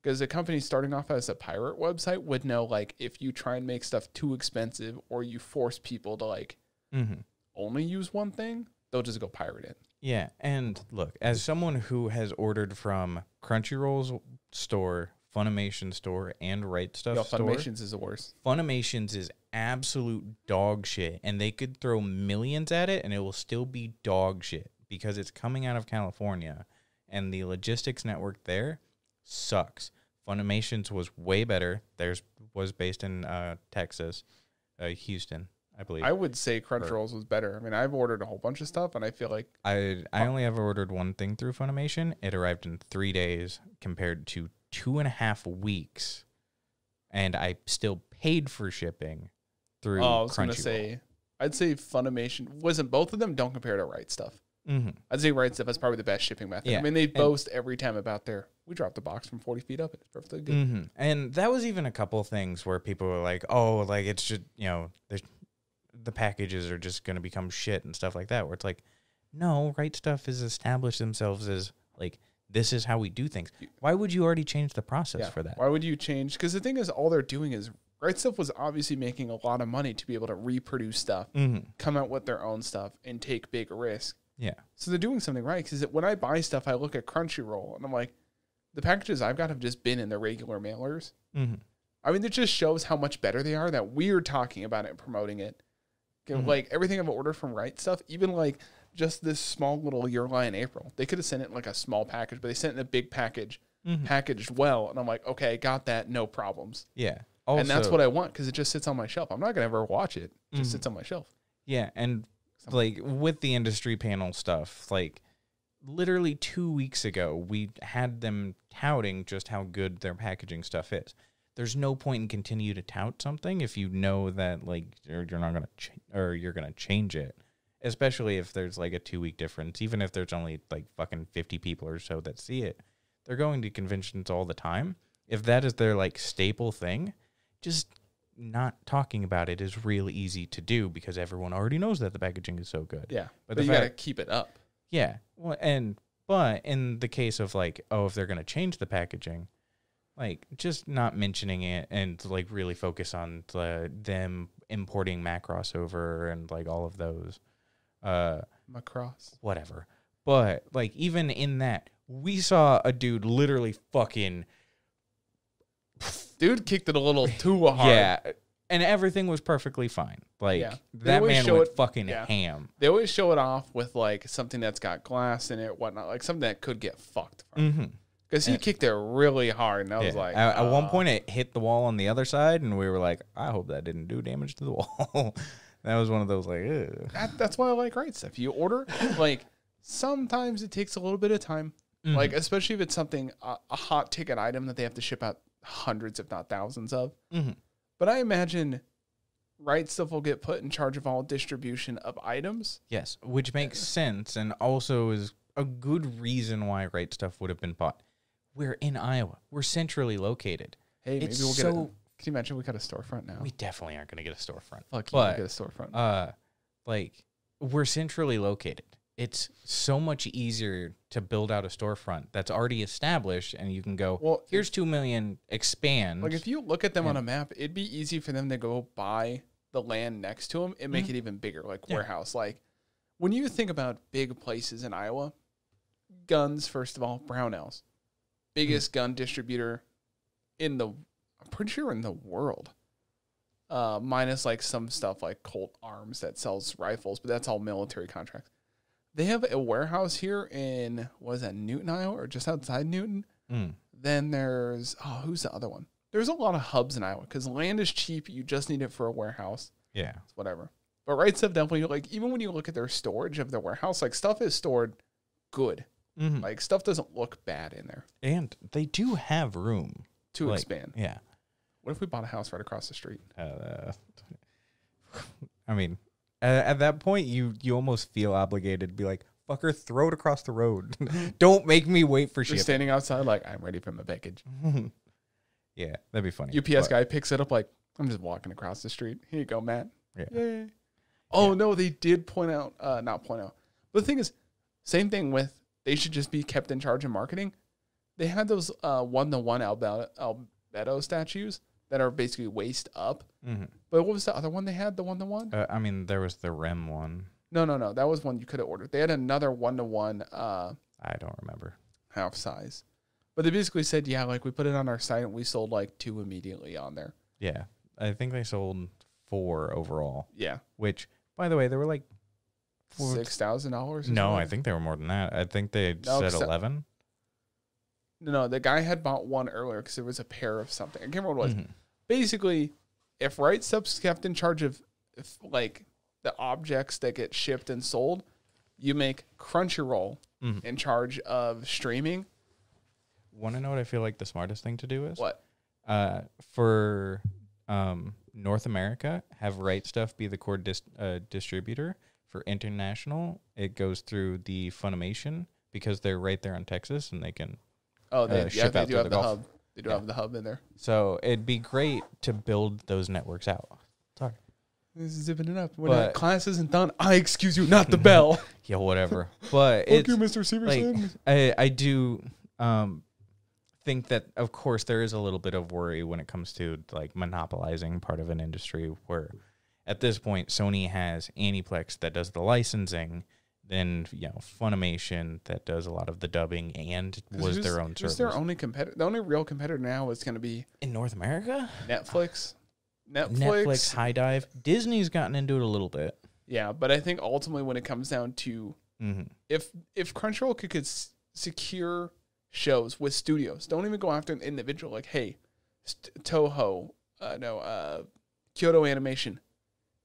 because a company starting off as a pirate website would know like if you try and make stuff too expensive or you force people to like Mm-hmm. only use one thing, they'll just go pirate it. Yeah, and look, as someone who has ordered from Crunchyroll's store, Funimation store, and Right Stuf Yo, store, Funimations is the worst. Funimations is absolute dog shit, and they could throw millions at it, and it will still be dog shit because it's coming out of California, and the logistics network there sucks. Funimations was way better. Theirs was based in uh, Texas, uh, Houston, I believe. I would say Crunchyroll's was better. I mean, I've ordered a whole bunch of stuff, and I feel like I I only ever ordered one thing through Funimation. It arrived in three days compared to two and a half weeks, and I still paid for shipping through. oh, I was gonna say, I'd say Funimation wasn't both of them. Don't compare to Right Stuf. Mhm. I'd say Right Stuf is probably the best shipping method. Yeah, I mean, they and- boast every time about their. We dropped the box from forty feet up. It's perfectly good. Mhm. and that was even a couple things where people were like, "Oh, like it's just you know the the packages are just going to become shit and stuff like that." Where it's like, no, Right Stuf has established themselves as like this is how we do things. Why would you already change the process Yeah. for that? Why would you change? Because the thing is, all they're doing is Right Stuf was obviously making a lot of money to be able to reproduce stuff, Mm-hmm. come out with their own stuff, and take big risks. Yeah. So they're doing something right. Because when I buy stuff, I look at Crunchyroll and I'm like, the packages I've got have just been in the regular mailers. Mm-hmm. I mean, it just shows how much better they are that we're talking about it and promoting it. Mhm. Like everything I've ordered from Right Stuf, even like just this small little Your in April, they could have sent it in like a small package, but they sent it in a big package, Mm-hmm. packaged well. And I'm like, okay, got that, no problems. Yeah. and that's what I want because it just sits on my shelf. I'm not gonna ever watch it; it just Mhm. sits on my shelf. Yeah, and like with the industry panel stuff, like literally two weeks ago, we had them touting just how good their packaging stuff is. There's no point in continue to tout something if you know that like you're, you're not gonna ch- or you're gonna change it, especially if there's like a two week difference. Even if there's only like fucking fifty people or so that see it, they're going to conventions all the time. If that is their like staple thing, just not talking about it is really easy to do because everyone already knows that the packaging is so good. Yeah, But but, you gotta keep it up. Yeah. Well, and but in the case of like, oh, if they're gonna change the packaging, like just not mentioning it and like really focus on the them importing Macross over and like all of those, uh, Macross. whatever. But like even in that, we saw a dude literally fucking Dude kicked it a little too hard. yeah, and everything was perfectly fine. Like Yeah. That man show went it- fucking yeah. ham. They always show it off with like something that's got glass in it, whatnot, like something that could get fucked. Mm-hmm. Because he Yeah. kicked it really hard, and I was like, at, at one uh, point it hit the wall on the other side, and we were like, I hope that didn't do damage to the wall. that was one of those like, that, that's why I like right stuf. You order like sometimes it takes a little bit of time, like especially if it's something uh, a hot ticket item that they have to ship out hundreds, if not thousands of. Mhm. But I imagine right stuf will get put in charge of all distribution of items. yes, which makes sense, and also is a good reason why Right Stuf would have been bought. We're in Iowa. We're centrally located. Hey, maybe It's we'll get. A, so- can you imagine we got a storefront now? We definitely aren't going to get a storefront. Fuck you, but- we'll get a storefront. uh like we're centrally located it's so much easier to build out a storefront that's already established and you can go Well, here's 2 million expand Like if you look at them on a map, it'd be easy for them to go buy the land next to them and make it even bigger, like Mm-hmm. Yeah. warehouse. Like when you think about big places in Iowa, guns first of all, Brownells, biggest gun distributor in the, I'm pretty sure in the world. Uh, minus like some stuff like Colt Arms that sells rifles, but that's all military contracts. They have a warehouse here in was that Newton, Iowa, or just outside Newton. Mm. Then there's oh, who's the other one? There's a lot of hubs in Iowa because land is cheap. You just need it for a warehouse, yeah it's whatever. But right stuf definitely like even when you look at their storage of their warehouse, like stuff is stored good. Mhm. Like stuff doesn't look bad in there and they do have room to Like, expand. yeah What if we bought a house right across the street? uh, i mean at, at that point you you almost feel obligated to be like fucker throw it across the road don't make me wait for You're shit standing outside like I'm ready for my package. yeah that'd be funny UPS But- guy picks it up like I'm just walking across the street. Here you go, Matt. Yeah. Yay. Oh no, they did point out, uh, not point out. But the thing is, same thing with they should just be kept in charge of marketing. They had those uh one to one Albedo, Albedo statues that are basically waist up. Mhm. But what was the other one they had? The one to one? Uh, i mean there was the rem one No, no, no. That was one you could have ordered. They had another one to one uh i don't remember half size. But they basically said, yeah, like we put it on our site and we sold like two immediately on there. Yeah, I think they sold four overall. Yeah. Which, by the way, they were like four, Six thousand dollars. No, I think they were more than that. I think they No, said eleven. No, no, the guy had bought one earlier because it was a pair of something. I can't remember what it was. Mhm. Basically, if Right Stuf's kept in charge of if, like the objects that get shipped and sold, you make Crunchyroll Mhm. in charge of streaming. Want to know what I feel like the smartest thing to do is? What? Uh, for um North America, have Right Stuf be the core dis- uh, distributor. For international, it goes through the Funimation because they're right there in Texas and they can. Oh, they, Uh, yeah, ship they out do to have the the, hub. They do Yeah. have the hub in there. So it'd be great to build those networks out. Sorry. This is zipping it up. When But- that class isn't done, I excuse you, not the bell. Yeah, whatever. But Fuck it's you, Mr. Severson. like I I do um think that of course there is a little bit of worry when it comes to like monopolizing part of an industry where at this point Sony has Aniplex that does the licensing, then you know Funimation that does a lot of the dubbing and was who's- their own who's service their only competitor? The only real competitor now is going to be in North America. Netflix. Netflix. Netflix, High Dive, Disney's gotten into it a little bit. Yeah, but I think ultimately when it comes down to hmm if if Crunchyroll could, could s- secure shows with studios, don't even go after an individual. Like, hey, St- Toho, uh, no, uh, Kyoto Animation,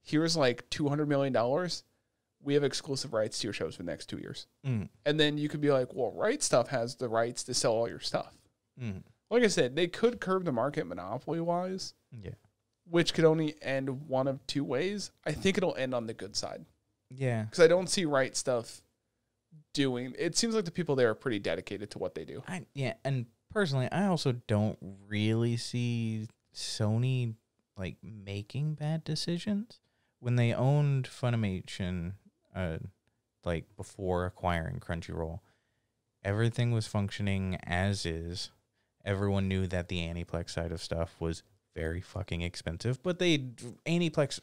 here's like two hundred million dollars. We have exclusive rights to your shows for the next two years. Mm, And then you could be like, well, Right Stuf has the rights to sell all your stuff. mm, Like I said, they could curb the market monopoly wise, yeah. which could only end one of two ways. I think it'll end on the good side Yeah. because I don't see Right Stuf doing. It seems like the people there are pretty dedicated to what they do. I yeah, and personally, I also don't really see Sony like making bad decisions when they owned Funimation, uh, like before acquiring Crunchyroll. Everything was functioning as is. Everyone knew that the Aniplex side of stuff was very fucking expensive, but they Aniplex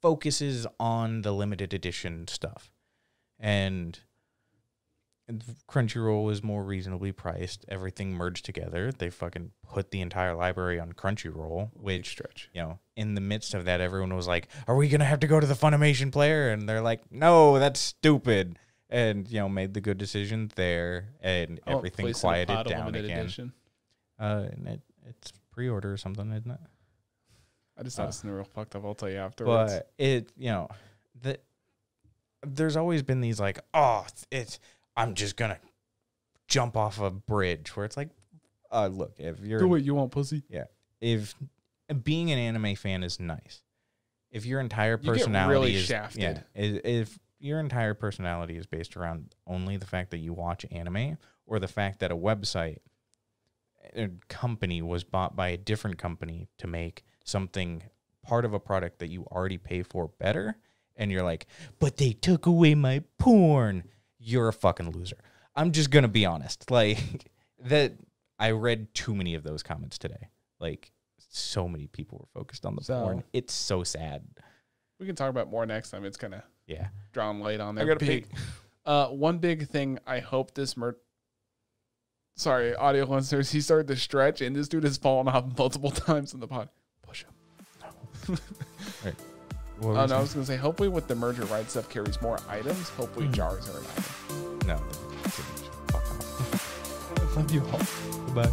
focuses on the limited edition stuff, and and Crunchyroll was more reasonably priced. Everything merged together. They fucking put the entire library on Crunchyroll, which stretch. you know, in the midst of that, everyone was like, "Are we gonna have to go to the Funimation player?" And they're like, "No, that's stupid." And you know, made the good decision there, and want everything Place in a quieted down again. edition. Uh, and it, it's pre-order or something, isn't it? I just Uh, thought it's real fucked up. I'll tell you afterwards. But it, you know, the there's always been these like, oh, it's I'm just gonna jump off a bridge where it's like, uh, look, if you're Do what you want, pussy. Yeah. If being an anime fan is nice, if your entire You get personality really is shafted. yeah, i- if your entire personality is based around only the fact that you watch anime or the fact that a website a company was bought by a different company to make something part of a product that you already pay for better and you're like but they took away my porn you're a fucking loser i'm just gonna be honest like that i read too many of those comments today like so many people were focused on the So- porn it's so sad We can talk about more next time. It's of yeah drawn light on I there. gotta Big. Uh, one big thing I hope this mer. Sorry, audio listeners. He started to stretch, and this dude has fallen off multiple times in the pod. Push him. What Oh no, I was gonna say. Hopefully, with the merger, Right Stuf carries more items. Hopefully, Mhm. jars are an item. no fuck off Love you all. goodbye